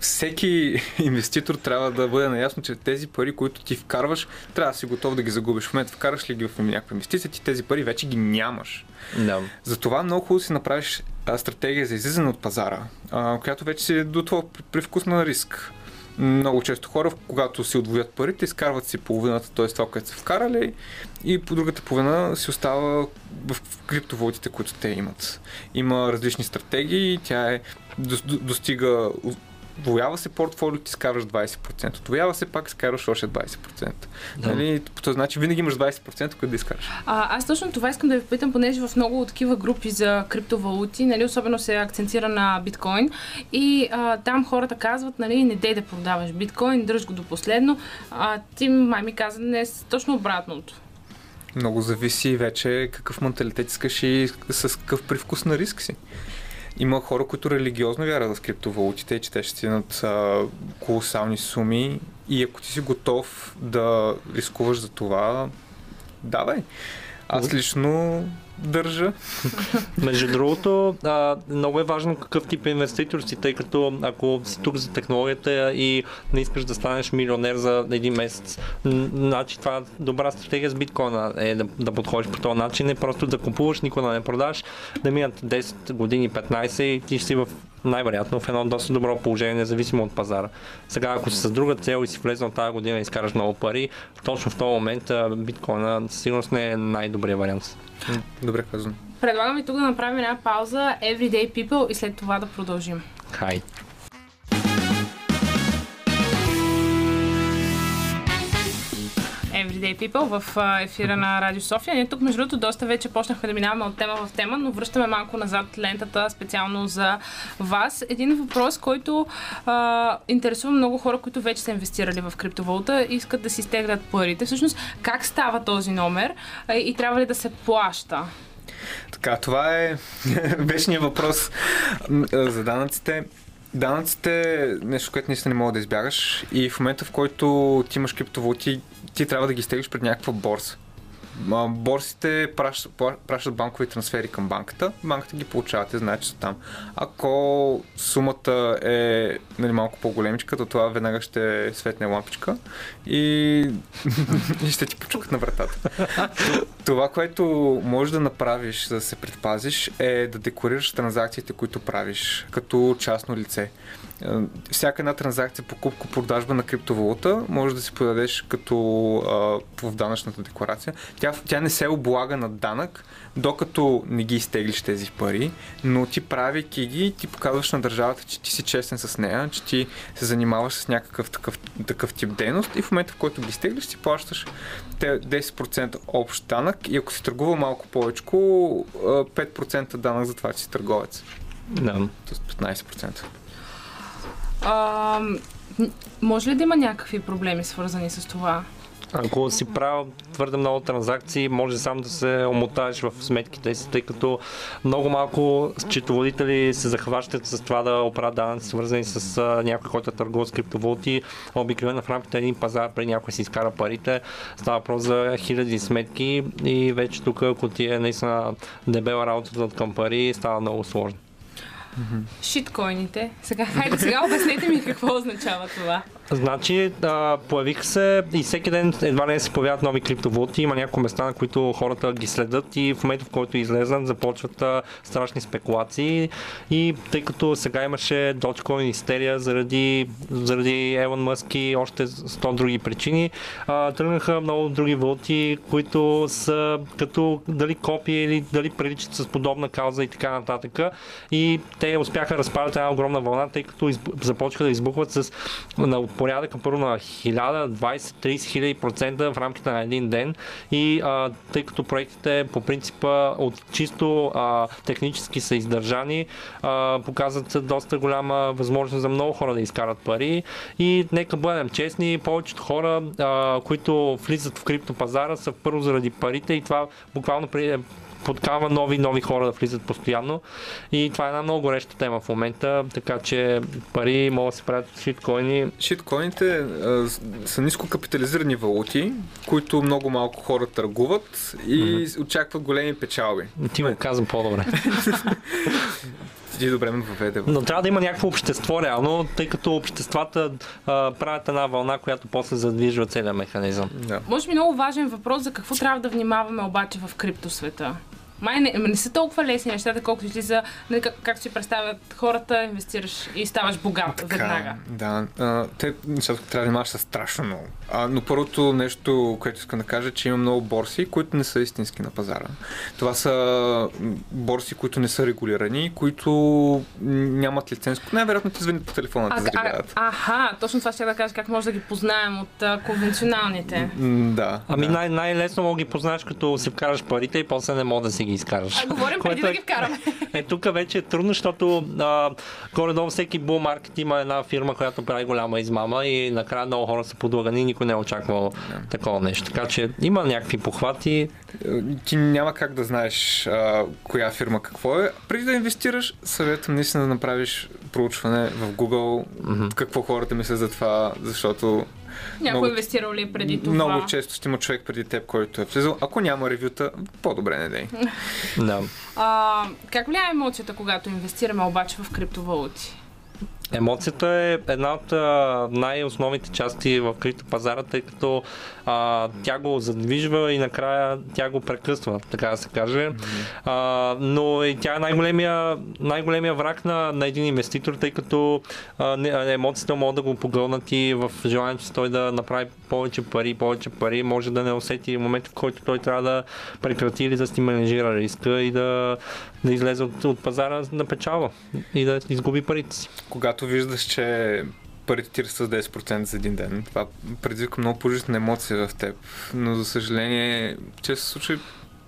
всеки инвеститор трябва да бъде наясно, че тези пари, които ти вкарваш, трябва да си готов да ги загубиш. В момента вкараш ли ги в някаква инвестиция, ти тези пари вече ги нямаш.
Да.
Затова много хубаво си направиш стратегия за излизане от пазара, а, която вече си е до това при- привкус на риск. Много често хора, когато си отвоят парите, изкарват си половината, т.е. това, което са вкарали, и по другата половина си остава в криптовалутите, които те имат. Има различни стратегии, тя е до- до- достига Воява се портфолиото, ти скарваш 20%. Отвоява се, пак скарваш още 20%.
Да.
Нали? По този начин винаги имаш 20%, които да изкараш.
А, аз точно това искам да ви попитам, понеже в много такива групи за криптовалути, нали, особено се акцентира на биткоин и а, там хората казват, нали, не дей да продаваш биткоин, дръж го до последно. А, ти май ми каза днес точно обратното.
Много зависи вече какъв менталитет искаш и с какъв привкус на риск си. Има хора, които религиозно вярват в криптовалутите и че те ще стигнат а, колосални суми и ако ти си готов да рискуваш за това, давай. Аз лично държа.
Между другото, а, много е важно какъв тип инвеститор си, тъй като ако си тук за технологията и не искаш да станеш милионер за един месец, значи това добра стратегия с биткоина е да, да подходиш по този начин, не просто да купуваш, никога не продаш, да минат 10 години, 15 и ти ще си в най-вероятно в едно доста добро положение, независимо от пазара. Сега, ако си с друга цел и си влезнал тази година и изкараш много пари, точно в този момент биткоина със сигурност не е най-добрият вариант.
Добре казано.
Предлагам ви тук да направим една пауза Everyday People и след това да продължим.
Хай!
Everyday People в ефира на Радио София. Ние тук, между другото, доста вече почнахме да минаваме от тема в тема, но връщаме малко назад лентата специално за вас. Един въпрос, който а, интересува много хора, които вече са инвестирали в криптовалута и искат да си стеглят парите. Всъщност, как става този номер и трябва ли да се плаща?
Така, това е <laughs> вечният въпрос за данъците. Данъците е нещо, което наистина не мога да избягаш и в момента, в който ти имаш криптовалути, ти трябва да ги стеглиш пред някаква борса. Борсите пращат, пращат банкови трансфери към банката, банката ги получава, те знаят, че са там. Ако сумата е нали, малко по-големичка, то това веднага ще светне лампичка и, <laughs> и ще ти почукат на вратата. Това, което можеш да направиш, за да се предпазиш, е да декларираш транзакциите, които правиш като частно лице. Е, Всяка една транзакция, покупко-продажба на криптовалута може да си подадеш като а, в данъчната декларация. Тя, тя не се облага на данък, докато не ги изтеглиш тези пари, но ти правейки ги, ти показваш на държавата, че ти си честен с нея, че ти се занимаваш с някакъв такъв, такъв тип дейност и в момента, в който ги изтеглиш, ти плащаш те 10% общ данък и ако си търгува малко повече, 5% данък за това, че си търговец.
Да.
Тоест 15%.
А, може ли да има някакви проблеми свързани с това?
Ако си правил твърде много транзакции, може сам да се омотаеш в сметките си, тъй като много малко счетоводители се захващат с това да оправят данъци, свързани с някой, който е търгувал с криптовалути. Обикновено в рамките на един пазар, при някой си изкара парите, става въпрос за хиляди сметки и вече тук, ако ти е наистина дебела работата от към пари, става много сложно.
Шиткоините. Сега, хайде, сега обяснете ми какво означава това.
Значи, а, появиха се и всеки ден едва не се появяват нови криптовалути. Има няколко места, на които хората ги следят и в момента, в който излезнат, започват а, страшни спекулации. И тъй като сега имаше Dogecoin истерия заради, заради Елон Мъск и още 100 други причини, а, тръгнаха много други валути, които са като дали копия или дали приличат с подобна кауза и така нататък. И те успяха да разпалят една огромна вълна, тъй като изб... започнаха да избухват с на порядъка първо на 1000, 20, 30 хиляди процента в рамките на един ден. И а, тъй като проектите по принципа от чисто а, технически са издържани, а, показват доста голяма възможност за много хора да изкарат пари. И нека бъдем честни, повечето хора, а, които влизат в криптопазара са първо заради парите и това буквално при, подкава нови нови хора да влизат постоянно. И това е една много гореща тема в момента, така че пари могат да се правят шиткоини.
Шиткоините а, са ниско капитализирани валути, които много малко хора търгуват и mm-hmm. очакват големи печалби.
Ти го казвам по-добре. <laughs>
Ти добре ме въведе.
Но трябва да има някакво общество реално, тъй като обществата а, правят една вълна, която после задвижва целият механизъм.
Да.
Може би много важен въпрос за какво трябва да внимаваме обаче в криптосвета. Май не, не са толкова лесни нещата, колкото излиза, нали, как, както си представят хората, инвестираш и ставаш богат веднага.
Да, а, те нещата трябва да внимаваш са страшно много. А, но първото нещо, което искам да кажа, че има много борси, които не са истински на пазара. Това са борси, които не са регулирани, които нямат лиценз. Най-вероятно ти звънят по телефона да
А, а,
заребяват.
аха, точно това ще да кажа, как може да ги познаем от а, конвенционалните.
М, Да.
Ами
да.
най- най-лесно мога ги познаеш, като си вкараш парите и после не мога да си ги изкараш.
А, говорим преди да
е-
ги вкараме. <laughs>
Е, тук вече е трудно, защото горе-долу всеки бул маркет има една фирма, която прави голяма измама и накрая много хора са подлагани и никой не е очаквал такова нещо. Така че има някакви похвати.
Ти няма как да знаеш а, коя фирма какво е. Преди да инвестираш, съветвам наистина да направиш проучване в Google, какво хората мислят за това, защото
Някой
Много-
инвестирал ли е преди това?
много често ще има човек преди теб, който е влизал. Ако няма ревюта, по-добре не дей.
Да.
А, как влияе емоцията, когато инвестираме обаче в криптовалути?
Емоцията е една от най-основните части в криптопазара, тъй като а, тя го задвижва и накрая тя го прекъсва, така да се каже. А, но и тя е най-големия, най-големия враг на, на един инвеститор, тъй като а, не, емоциите могат да го погълнат и в желанието си той да направи повече пари, повече пари, може да не усети момента, в който той трябва да прекрати или да си менежира риска и да, да излезе от, от пазара на печалба и да изгуби парите си.
Когато виждаш, че парите ти с 10% за един ден, това предизвика много положителна емоция в теб. Но за съжаление, често се случва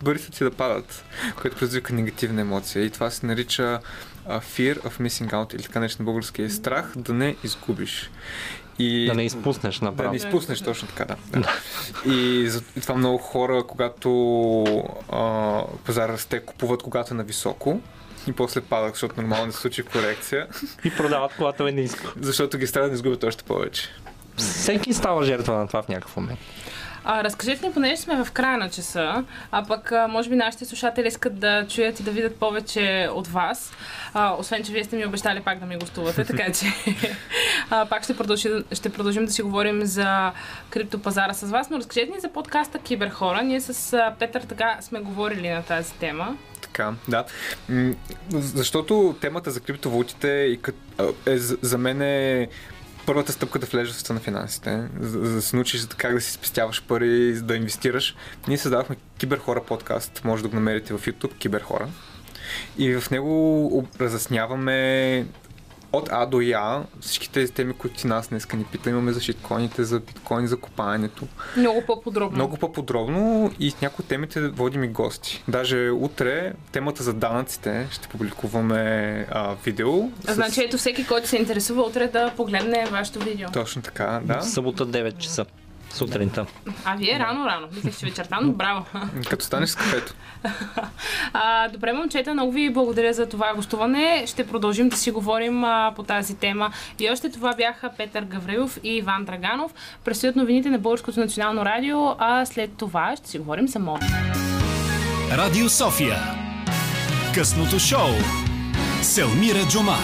парите ти да падат, което предизвика негативна емоция. И това се нарича fear of missing out или така нещо на български е страх да не изгубиш. И
Да не изпуснеш
Да,
направо.
не изпуснеш точно така, да. да. И, за, и това много хора, когато а, пазар расте, купуват когато е на високо и после падат, защото нормално не се случи корекция,
И продават колата е ниско.
защото ги страда да изгубят още повече.
Всеки става жертва на това в някакъв момент.
А, разкажете ни, понеже сме в края на часа, а пък а, може би нашите слушатели искат да чуят и да видят повече от вас. А, освен, че вие сте ми обещали пак да ми гостувате, така че <laughs> а, пак ще, продължи, ще продължим да си говорим за криптопазара с вас. Но разкажете ни за подкаста Киберхора. Ние с а, Петър така сме говорили на тази тема.
Така, да. Защото темата за криптовалутите е, за мен е първата стъпка да влезеш в света на финансите, за, за да се научиш как да си спестяваш пари, да инвестираш. Ние създавахме Киберхора подкаст, може да го намерите в YouTube, Киберхора. И в него разясняваме от А до Я всички тези теми, които ти нас днеска ни пита. Имаме за шиткоините, за биткоин, за копаенето.
Много по-подробно.
Много по-подробно и с някои от темите водим и гости. Даже утре темата за данъците ще публикуваме а, видео. с-
Значи ето всеки, който се интересува утре да погледне вашето видео.
Точно така, да.
Събота 9 часа сутринта.
А вие рано-рано. Мислех, че вечерта, но браво.
Като станеш с кафето. <laughs>
А, добре, момчета, много ви благодаря за това гостуване. Ще продължим да си говорим а, по тази тема. И още това бяха Петър Гаврилов и Иван Драганов. Предстоят новините на Българското национално радио, а след това ще си говорим за мода.
Радио София. Късното шоу. Селмира Джума.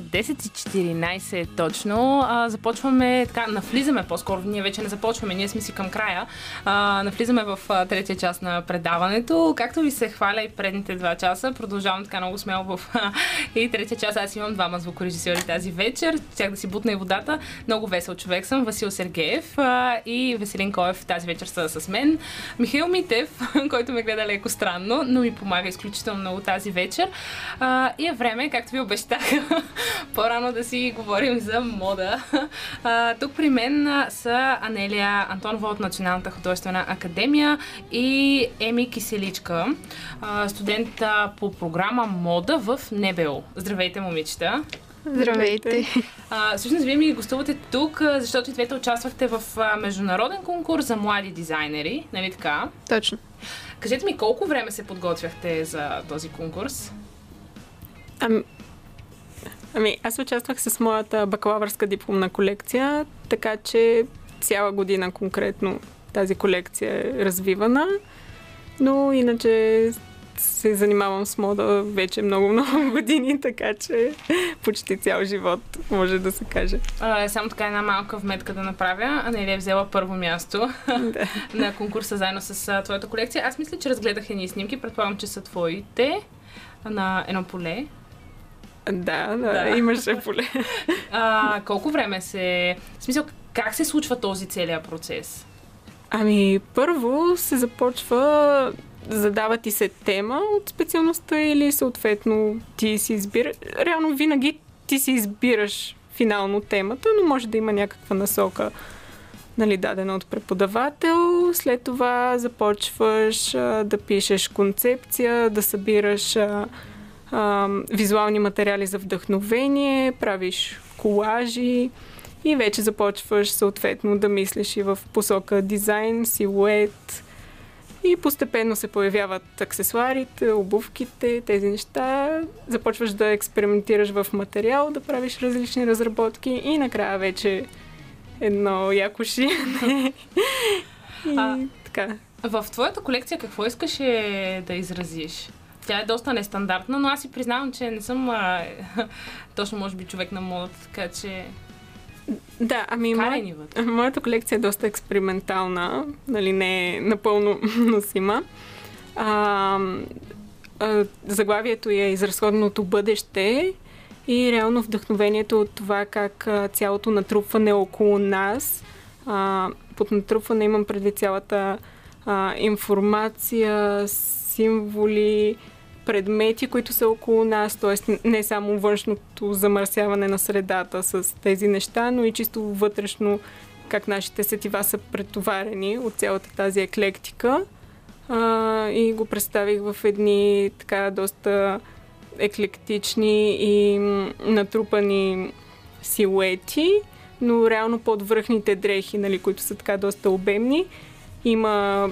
10.14 точно. А, започваме, така, навлизаме по-скоро, ние вече не започваме, ние сме си към края. А, навлизаме в а, третия част на предаването. Както ви се хваля и предните два часа, продължавам така много смело в а, и третия час. Аз имам двама звукорежисьори тази вечер. Тях да си бутна и водата. Много весел човек съм. Васил Сергеев а, и Веселин Коев тази вечер са с мен. Михаил Митев, <laughs> който ме гледа леко странно, но ми помага изключително много тази вечер. А, и е време, както ви обещах, <laughs> по-рано да си говорим за мода. А, тук при мен са Анелия Антонова от Националната художествена академия и Еми Киселичка, а, студент по програма Мода в НБО. Здравейте, момичета!
Здравейте!
А, всъщност, вие ми гостувате тук, защото и двете участвахте в международен конкурс за млади дизайнери, нали така?
Точно.
Кажете ми, колко време се подготвяхте за този конкурс?
Ами, ами, аз участвах с моята бакалавърска дипломна колекция, така че цяла година конкретно тази колекция е развивана, но иначе се занимавам с мода вече много-много <laughs> години, така че почти цял живот, може да се каже.
А, само така една малка вметка да направя. Анелия е взела първо място <laughs>
Да.
на конкурса заедно с твоята колекция. Аз мисля, че разгледах едни снимки, предполагам, че са твоите на едно поле.
Да, да,
Да.
имаше поле.
А, колко време се... В смисъл, как се случва този целият процес?
Ами, първо се започва, задава ти се тема от специалността или съответно ти си избираш. Реално винаги ти си избираш финално темата, но може да има някаква насока нали, дадена от преподавател. След това започваш а, да пишеш концепция, да събираш а, а, визуални материали за вдъхновение, правиш колажи и вече започваш съответно да мислиш и в посока дизайн, силует и постепенно се появяват аксесуарите, обувките, тези неща. Започваш да експериментираш в материал, да правиш различни разработки и накрая вече едно якошиене. <laughs> и
А,
така.
В твоята колекция какво искаше да изразиш? Тя е доста нестандартна, но аз си признавам, че не съм а, <laughs> точно, може би, човек на модата, така че
Да, ами моя, моята колекция е доста експериментална, нали не е напълно <laughs> носима. А, а, заглавието е изразходното бъдеще и реално вдъхновението от това как а, цялото натрупване около нас, а, под натрупване имам предвид цялата а, информация, символи, предмети, които са около нас, т.е. не само външното замърсяване на средата с тези неща, но и чисто вътрешно как нашите сетива са претоварени от цялата тази еклектика. А, и го представих в едни така доста еклектични и натрупани силуети, но реално под връхните дрехи, нали, които са така доста обемни, има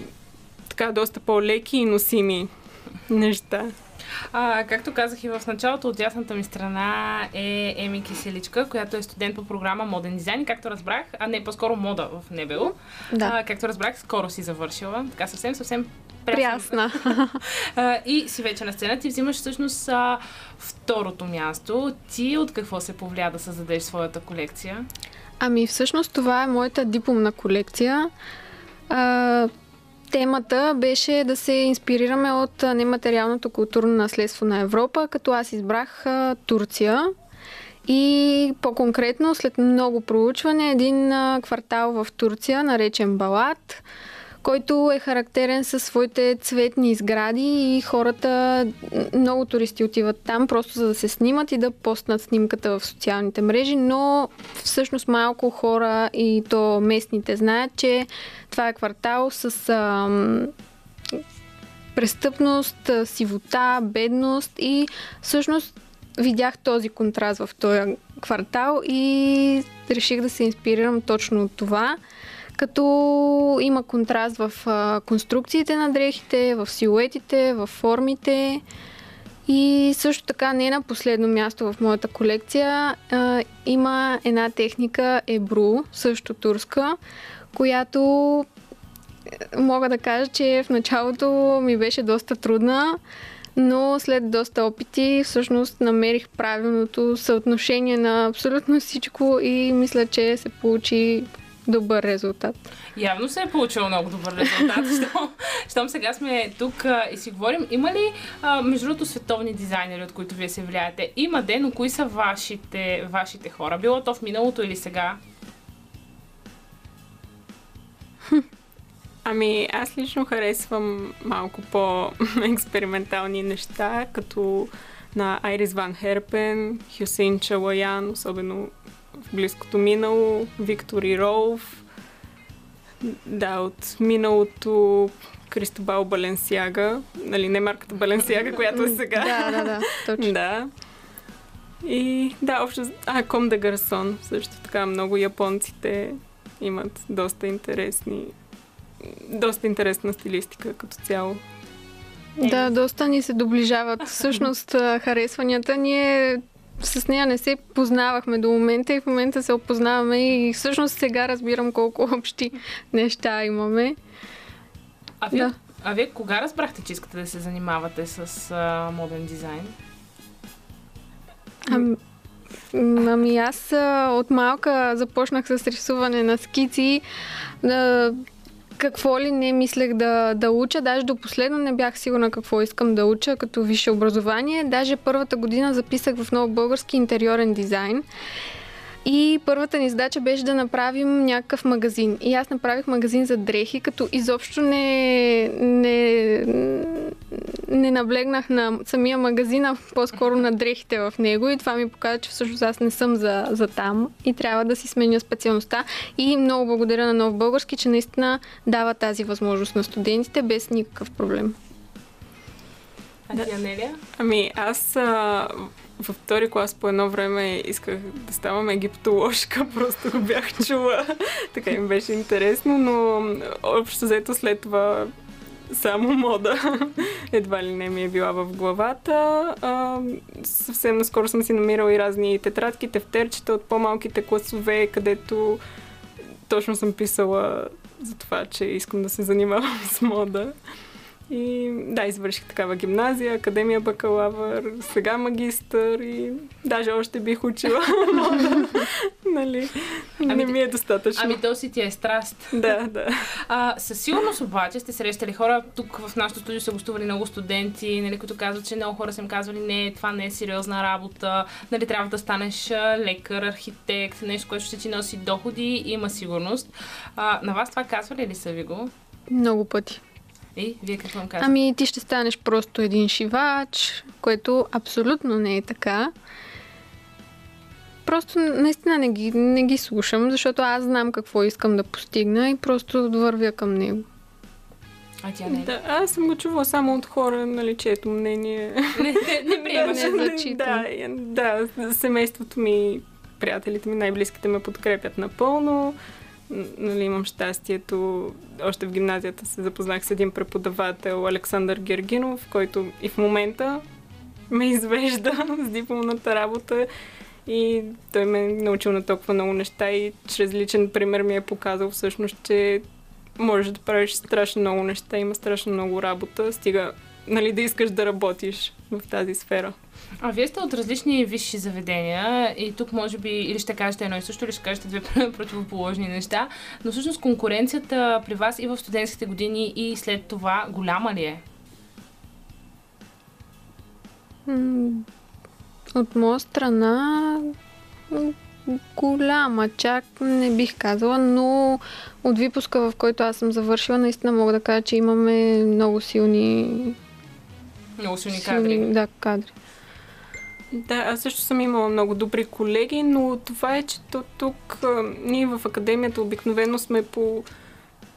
така доста по-леки и носими неща.
А, както казах и в началото, от дясната ми страна е Еми Киселичка, която е студент по програма Моден дизайн, както разбрах, а не по-скоро мода в НБУ.
Да.
А, както разбрах, скоро си завършила. Така съвсем, съвсем
Прясна. <laughs>
А, и си вече на сцена. Ти взимаш всъщност а, второто място. Ти от какво се повлия да създадеш своята колекция?
Ами всъщност това е моята дипломна колекция. А, темата беше да се инспирираме от нематериалното културно наследство на Европа, като аз избрах Турция. И по-конкретно, след много проучване, един квартал в Турция, наречен Балат, който е характерен със своите цветни сгради и хората, много туристи отиват там просто за да се снимат и да постнат снимката в социалните мрежи, но всъщност малко хора и то местните знаят, че това е квартал с ам, престъпност, сивота, бедност и всъщност видях този контраст в този квартал и реших да се инспирирам точно от това като има контраст в а, конструкциите на дрехите, в силуетите, в формите. И също така, не на последно място в моята колекция, а, има една техника Ебру, също турска, която е, мога да кажа, че в началото ми беше доста трудна, Но след доста опити, всъщност намерих правилното съотношение на абсолютно всичко и мисля, че се получи добър резултат.
Явно се е получил много добър резултат. <laughs> Щом, щом сега сме тук а, и си говорим, има ли, а, между другото, световни дизайнери, от които вие се влияете? Има де, но кои са вашите, вашите хора? Било то в миналото или сега? <laughs>
Ами, аз лично харесвам малко по-експериментални неща, като на Айрис Ван Херпен, Хюсейн Чалаян, особено близкото минало, Виктори Роуф, да, от миналото Кристобал Баленсиага, нали, не марката Баленсиага, която е сега.
Да, да, да, точно. <laughs>
Да. И да, общо... А, Ком де Гарсон, също така много японците имат доста интересни доста интересна стилистика като цяло.
Да, доста ни се доближават. <laughs> Всъщност, харесванията ние с нея не се познавахме до момента и в момента се опознаваме и всъщност сега разбирам колко общи неща имаме.
А вие,
Да.
а вие кога разбрахте, че искате да се занимавате с а, моден дизайн?
Ам, ами аз а, от малка започнах с рисуване на скици. А, какво ли не мислех да, да уча, даже до последно не бях сигурна какво искам да уча като висше образование. Даже първата година записах в нов български интериорен дизайн. И първата ни задача беше да направим някакъв магазин. И аз направих магазин за дрехи, като изобщо не, не, не наблегнах на самия магазин, а по-скоро на дрехите в него. И това ми показа, че всъщност аз не съм за, за там и трябва да си сменя специалността. И много благодаря на Нов Български, че наистина дава тази възможност на студентите без никакъв проблем.
А ти, Анелия?
Ами аз а, във втори клас по едно време исках да ставам египтоложка, <laughs> просто го бях чула. <laughs> така им беше интересно, но общо взето след това само мода <laughs> едва ли не ми е била в главата. А, съвсем наскоро съм си намирала и разни тетрадки, тефтерчета от по-малките класове, където точно съм писала за това, че искам да се занимавам с мода. И да, извърших такава гимназия, академия бакалавър, сега магистър и даже още бих учила <laughs> мода. нали?
Ами
Не ми е достатъчно.
Ами то си ти е страст.
Да, да.
А, със сигурност обаче сте срещали хора, тук в нашото студио са гостували много студенти, нали, които казват, че много хора са им казвали, не, това не е сериозна работа, нали, трябва да станеш лекар, архитект, нещо, което ще ти носи доходи, има сигурност. А, на вас това казвали ли са ви го?
Много пъти.
И вие какво им казвате?
Ами ти ще станеш просто един шивач, което абсолютно не е така. Просто наистина не ги, не ги слушам, защото аз знам какво искам да постигна и просто вървя към него.
А тя не.
да. Аз съм го чувала само от хора, нали, чието мнение
не, не, не <laughs> приемаш.
не зачитам.
да, да, семейството ми, приятелите ми, най-близките ме подкрепят напълно. Нали, имам щастието. Още в гимназията се запознах с един преподавател, Александър Гергинов, който и в момента ме извежда с дипломната работа. И той ме е научил на толкова много неща и чрез личен пример ми е показал всъщност, че можеш да правиш страшно много неща, има страшно много работа, стига нали, да искаш да работиш в тази сфера.
А вие сте от различни висши заведения и тук може би или ще кажете едно и също, или ще кажете две <laughs> противоположни неща, но всъщност конкуренцията при вас и в студентските години и след това голяма ли е?
От моя страна голяма, чак не бих казала, но от випуска, в който аз съм завършила, наистина мога да кажа, че имаме много силни,
Много силни кадри.
силни да, кадри.
Да, аз също съм имала много добри колеги, но това е, че то, тук а, ние в академията обикновено сме по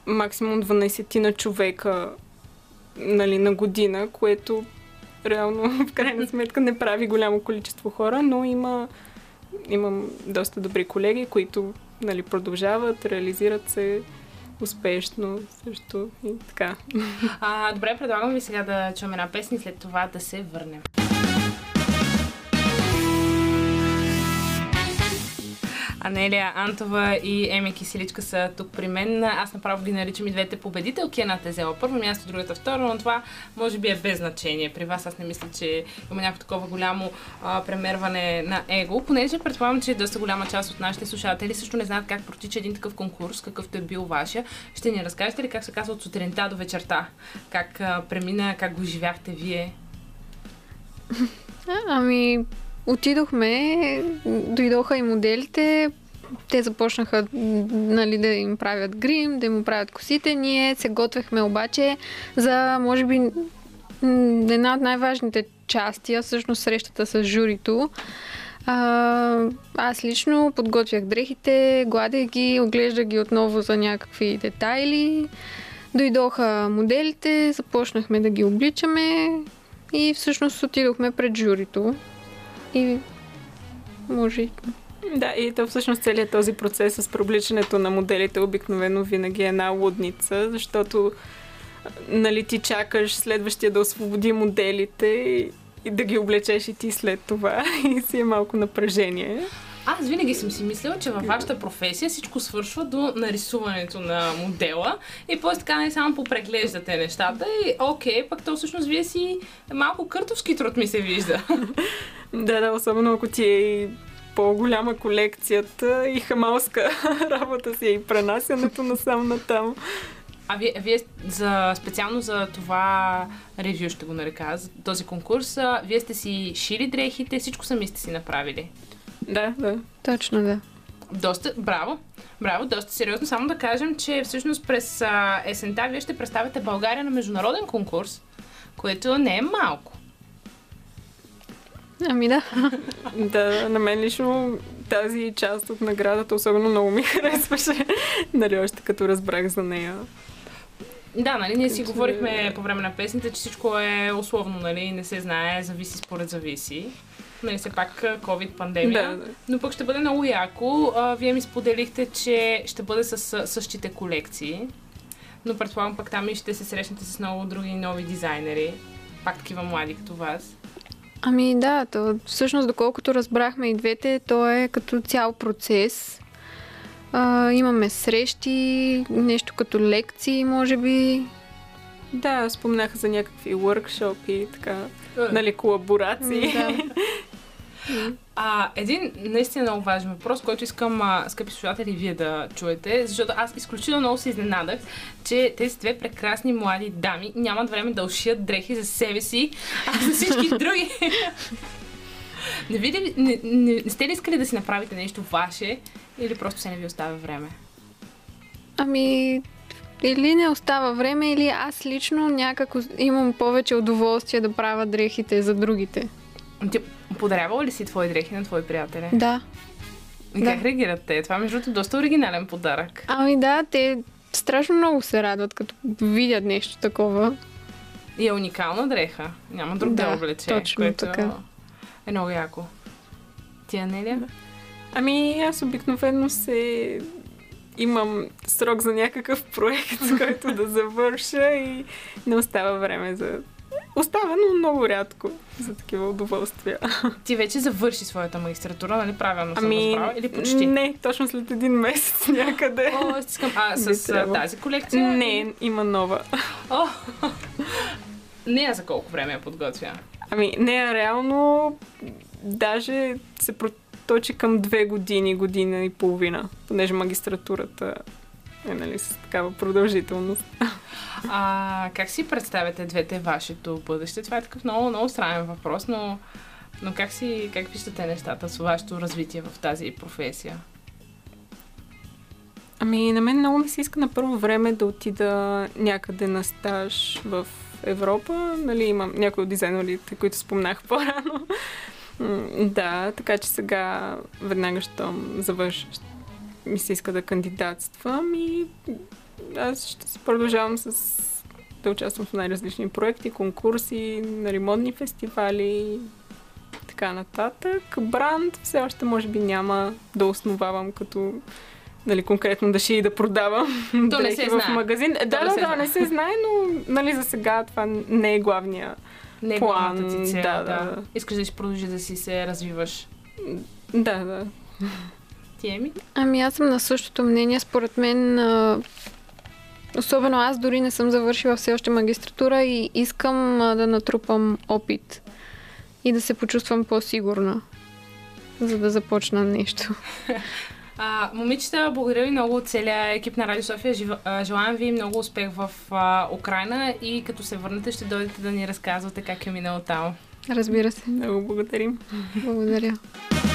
максимум 12 на човека нали, на година, което реално <laughs> в крайна сметка не прави голямо количество хора, но има, имам доста добри колеги, които нали, продължават, реализират се успешно също и така.
А, добре, предлагам ви сега да чуем една песен след това да се върнем. Анелия Антова и Еми Киселичка са тук при мен. Аз направо ги наричам и двете победителки. Едната е взела първо място, другата второ, но това може би е без значение. При вас аз не мисля, че има някакво такова голямо а, премерване на его, понеже предполагам, че доста голяма част от нашите слушатели също не знаят как протича един такъв конкурс, какъвто е бил вашия. Ще ни разкажете ли как се казва от сутринта до вечерта? Как а, премина, как го живяхте вие? <laughs>
Ами, отидохме, дойдоха и моделите, те започнаха нали, да им правят грим, да им правят косите. Ние се готвехме обаче за, може би, една от най-важните части, а всъщност срещата с журито. А, аз лично подготвях дрехите, гладех ги, оглеждах ги отново за някакви детайли. Дойдоха моделите, започнахме да ги обличаме и всъщност отидохме пред журито. И може
Да, и то всъщност целият този процес с привличането на моделите обикновено винаги е една лудница, защото нали ти чакаш следващия да освободи моделите и да ги облечеш и ти след това <laughs> и си е малко напрежение.
Аз винаги съм си мислила, че във вашата професия всичко свършва до нарисуването на модела и после така не само попреглеждате нещата и окей, пък то всъщност вие си малко къртовски труд ми се вижда. <laughs>
Да, да, особено ако ти е и по-голяма колекцията и хамалска <laughs> работа си е и пренасянето насам натам.
А вие, вие за, специално за това ревю ще го нарека, за този конкурс, вие сте си шили дрехите, всичко сами сте си направили.
Да, да.
точно да.
Доста, браво, браво, доста сериозно. Само да кажем, че всъщност през а, есента вие ще представите България на международен конкурс, което не е малко.
Ами да. <laughs>
Да, на мен лично тази част от наградата особено много ми <laughs> харесваше. нали, още като разбрах за нея.
Да, нали, ние си
Като-
говорихме по време на песните, че всичко е условно, нали, не се знае, зависи според зависи. Нали, все пак а, COVID пандемия.
Да, да.
Но пък ще бъде много яко. А, вие ми споделихте, че ще бъде с същите колекции. Но предполагам пък там и ще се срещнете с много други нови дизайнери. Пак такива млади като вас.
Ами да, то, всъщност доколкото разбрахме и двете, то е като цял процес. А, имаме срещи, нещо като лекции, може би.
Да, спомнаха за някакви workshop така, нали, колаборации.
Да. <laughs>
А, един наистина много важен въпрос, който искам, а, скъпи слушатели, вие да чуете, защото аз изключително много се изненадах, че тези две прекрасни млади дами нямат време да ушият дрехи за себе си, а за всички <laughs> други. не, види, не, не, не сте ли искали да си направите нещо ваше или просто се не ви оставя време?
Ами, или не остава време, или аз лично някак имам повече удоволствие да правя дрехите за другите.
Ти подарявала ли си твои дрехи на твои приятели?
Да.
И
да.
как реагират те? Това, между другото, доста оригинален подарък.
Ами да, те страшно много се радват, като видят нещо такова.
И е уникална дреха. Няма друг да,
Да,
облече.
точно
което
така.
е много яко. Ти, Анелия?
Ами аз обикновено се имам срок за някакъв проект, <laughs> който да завърша и не остава време за... Остава, но много рядко за такива удоволствия.
Ти вече завърши своята магистратура, нали правилно съм
Ами,
разбрала? Или почти?
не, точно след един месец <laughs> някъде.
О, искам. А, с тази колекция?
Не, има нова.
О, не, а за колко време я подготвя?
Ами, не, реално даже се проточи към две години, година и половина, понеже магистратурата е нали, с такава продължителност.
А, как си представяте двете вашето бъдеще? Това е такъв много, много странен въпрос, но, но как, си, как виждате нещата с вашето развитие в тази професия?
Ами, на мен много ми се иска на първо време да отида някъде на стаж в Европа. Нали, имам някои от дизайнерите, които спомнах по-рано. Да, така че сега веднага, щом завърша, ми се иска да кандидатствам и аз ще си продължавам с да участвам в най-различни проекти, конкурси, на ремонтни фестивали, така нататък. Бранд все още може би няма да основавам като нали, конкретно да шия и да продавам <laughs>
То не се
в
знае.
магазин. Да,
не
да,
се
да,
знае.
не се знае, но нали, за сега това не е главния.
Не е
План,
ти цел,
да,
да,
да.
Искаш да си продължи да си се развиваш.
Да, да.
Ти, Еми?
Ами аз съм на същото мнение. Според мен, а, особено аз дори не съм завършила все още магистратура и искам а, да натрупам опит и да се почувствам по-сигурна, за да започна нещо. <laughs>
А, момичета, благодаря ви много от целия екип на Радио София. Жива, а, желаем ви много успех в а, Украина и като се върнете ще дойдете да ни разказвате как е минало там.
Разбира се.
Много благодарим.
Благодаря. <laughs>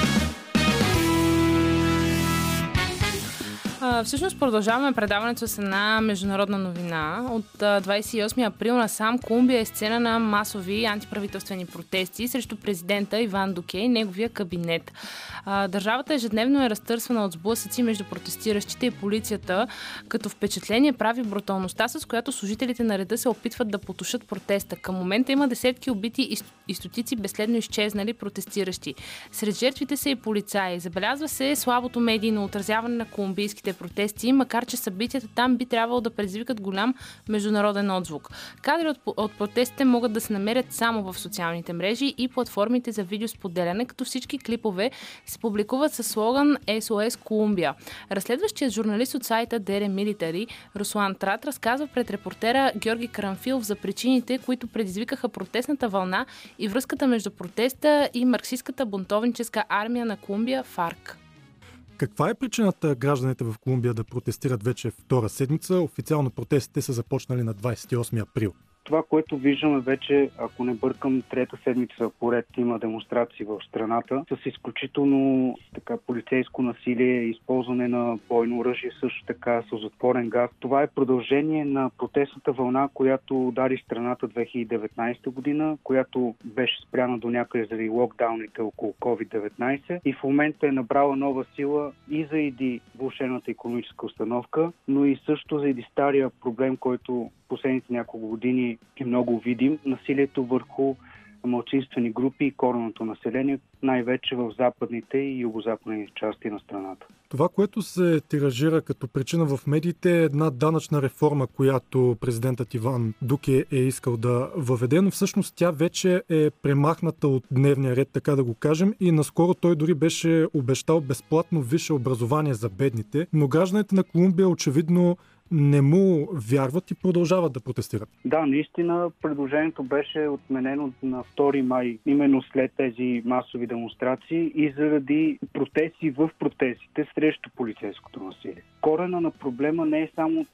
Всъщност продължаваме предаването с една международна новина. От а, 28 април насам Колумбия е сцена на масови антиправителствени протести срещу президента Иван Дуке и неговия кабинет. Държавата ежедневно е разтърсвана от сблъсъци между протестиращите и полицията, като впечатление прави бруталността, с която служителите на реда се опитват да потушат протеста. Към момента има десетки убити и стотици безследно изчезнали протестиращи. Сред жертвите са и полицаи. Забелязва се слабото медийно отразяване на колумбийските протести, макар че събитията там би трябвало да предизвикат голям международен отзвук. Кадри от, от протестите могат да се намерят само в социалните мрежи и платформите за видеосподеляне, като всички клипове се публикуват със слоган SOS Колумбия. Разследващият журналист от сайта Dere Military, Руслан Трат, разказва пред репортера Георги Карамфилов за причините, които предизвикаха протестната вълна и връзката между протеста и марксистската бунтовническа армия на Колумбия ФАРК.
Каква е причината гражданите в Колумбия да протестират вече втора седмица? Официално протестите са започнали на 28 април.
Това, което виждаме вече, ако не бъркам, трета седмица поред има демонстрации в страната с изключително така, полицейско насилие, използване на бойно оръжие, също така с затворен газ. Това е продължение на протестната вълна, която удари страната 2019 година, която беше спряна до някъде заради локдауните около COVID-19 и в момента е набрала нова сила и заради влушената економическа установка, но и също заради стария проблем, който последните няколко години е много видим. Насилието върху малцинствени групи и коренното население, най-вече в западните и югозападни части на страната.
Това, което се тиражира като причина в медиите е една данъчна реформа, която президентът Иван Дуке е искал да въведе, но всъщност тя вече е премахната от дневния ред, така да го кажем, и наскоро той дори беше обещал безплатно висше образование за бедните, но гражданите на Колумбия очевидно не му вярват и продължават да протестират.
Да, наистина предложението беше отменено на 2 май, именно след тези масови демонстрации и заради протести в протестите срещу полицейското насилие. Корена на проблема не е само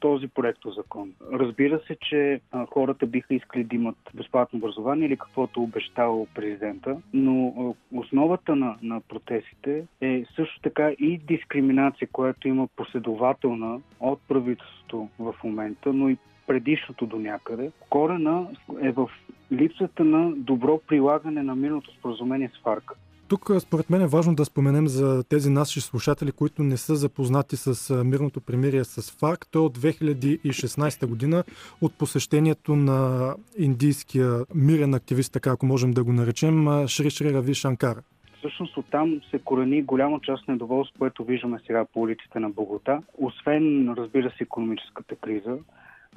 този проект закон. Разбира се, че а, хората биха искали да имат безплатно образование или каквото обещал президента, но а, основата на, на протестите е също така и дискриминация, която има последователна от правителството в момента, но и предишното до някъде. Корена е в липсата на добро прилагане на мирното споразумение с ФАРК.
Тук според мен е важно да споменем за тези наши слушатели, които не са запознати с мирното примирие с ФАРК. То от 2016 година от посещението на индийския мирен активист, така ако можем да го наречем, Шри Шри Рави Шанкар.
Всъщност оттам се корени голяма част недоволство, което виждаме сега по улиците на Богота. Освен, разбира се, економическата криза,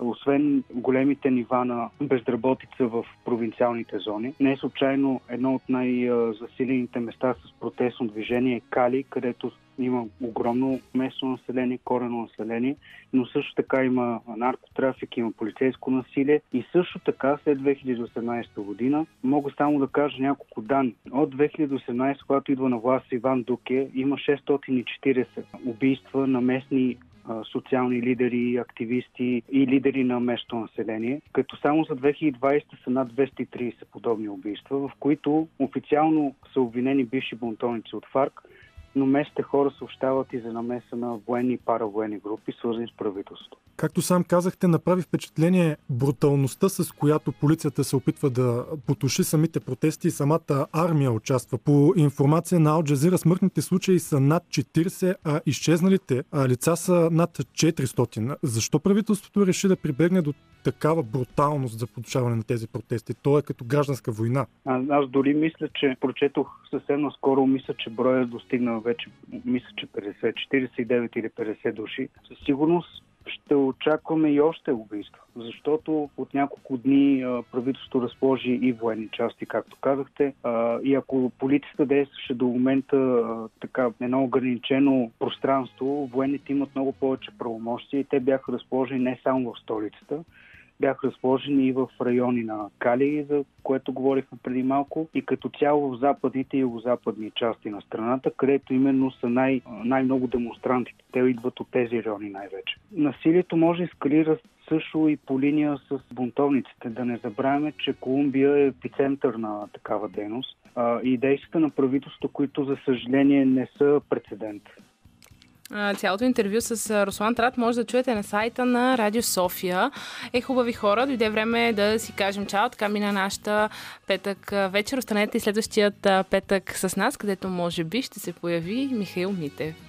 освен големите нива на безработица в провинциалните зони. Не е случайно едно от най-засилените места с протестно движение е Кали, където има огромно местно население, корено население, но също така има наркотрафик, има полицейско насилие и също така след 2018 година мога само да кажа няколко данни. От 2018, когато идва на власт Иван Дуке, има 640 убийства на местни социални лидери, активисти и лидери на местно население, като само за 2020 са над 230 подобни убийства, в които официално са обвинени бивши бунтовници от ФАРК, но местните хора съобщават и за намеса на военни и паравоенни групи, свързани с правителството.
Както сам казахте, направи впечатление бруталността, с която полицията се опитва да потуши самите протести и самата армия участва. По информация на Алджазира, смъртните случаи са над 40, а изчезналите лица са над 400. Защо правителството реши да прибегне до такава бруталност за потушаване на тези протести? То е като гражданска война.
А, аз дори мисля, че прочетох съвсем наскоро, мисля, че броя е достигнал вече, мисля, че 50, 49 или 50 души. Със сигурност ще очакваме и още убийства, защото от няколко дни правителството разположи и военни части, както казахте. И ако полицията действаше до момента така едно ограничено пространство, военните имат много повече правомощи и те бяха разположени не само в столицата, бяха разположени и в райони на Кали, за което говорихме преди малко, и като цяло в западните и югозападни части на страната, където именно са най- най-много демонстрантите. Те идват от тези райони най-вече. Насилието може да ескалира също и по линия с бунтовниците. Да не забравяме, че Колумбия е епицентър на такава дейност а, и действията на правителството, които за съжаление не са прецедент.
Цялото интервю с Руслан Трат може да чуете на сайта на Радио София. Е, хубави хора, дойде време да си кажем чао. Така мина нашата петък вечер. Останете и следващият петък с нас, където може би ще се появи Михаил Митев.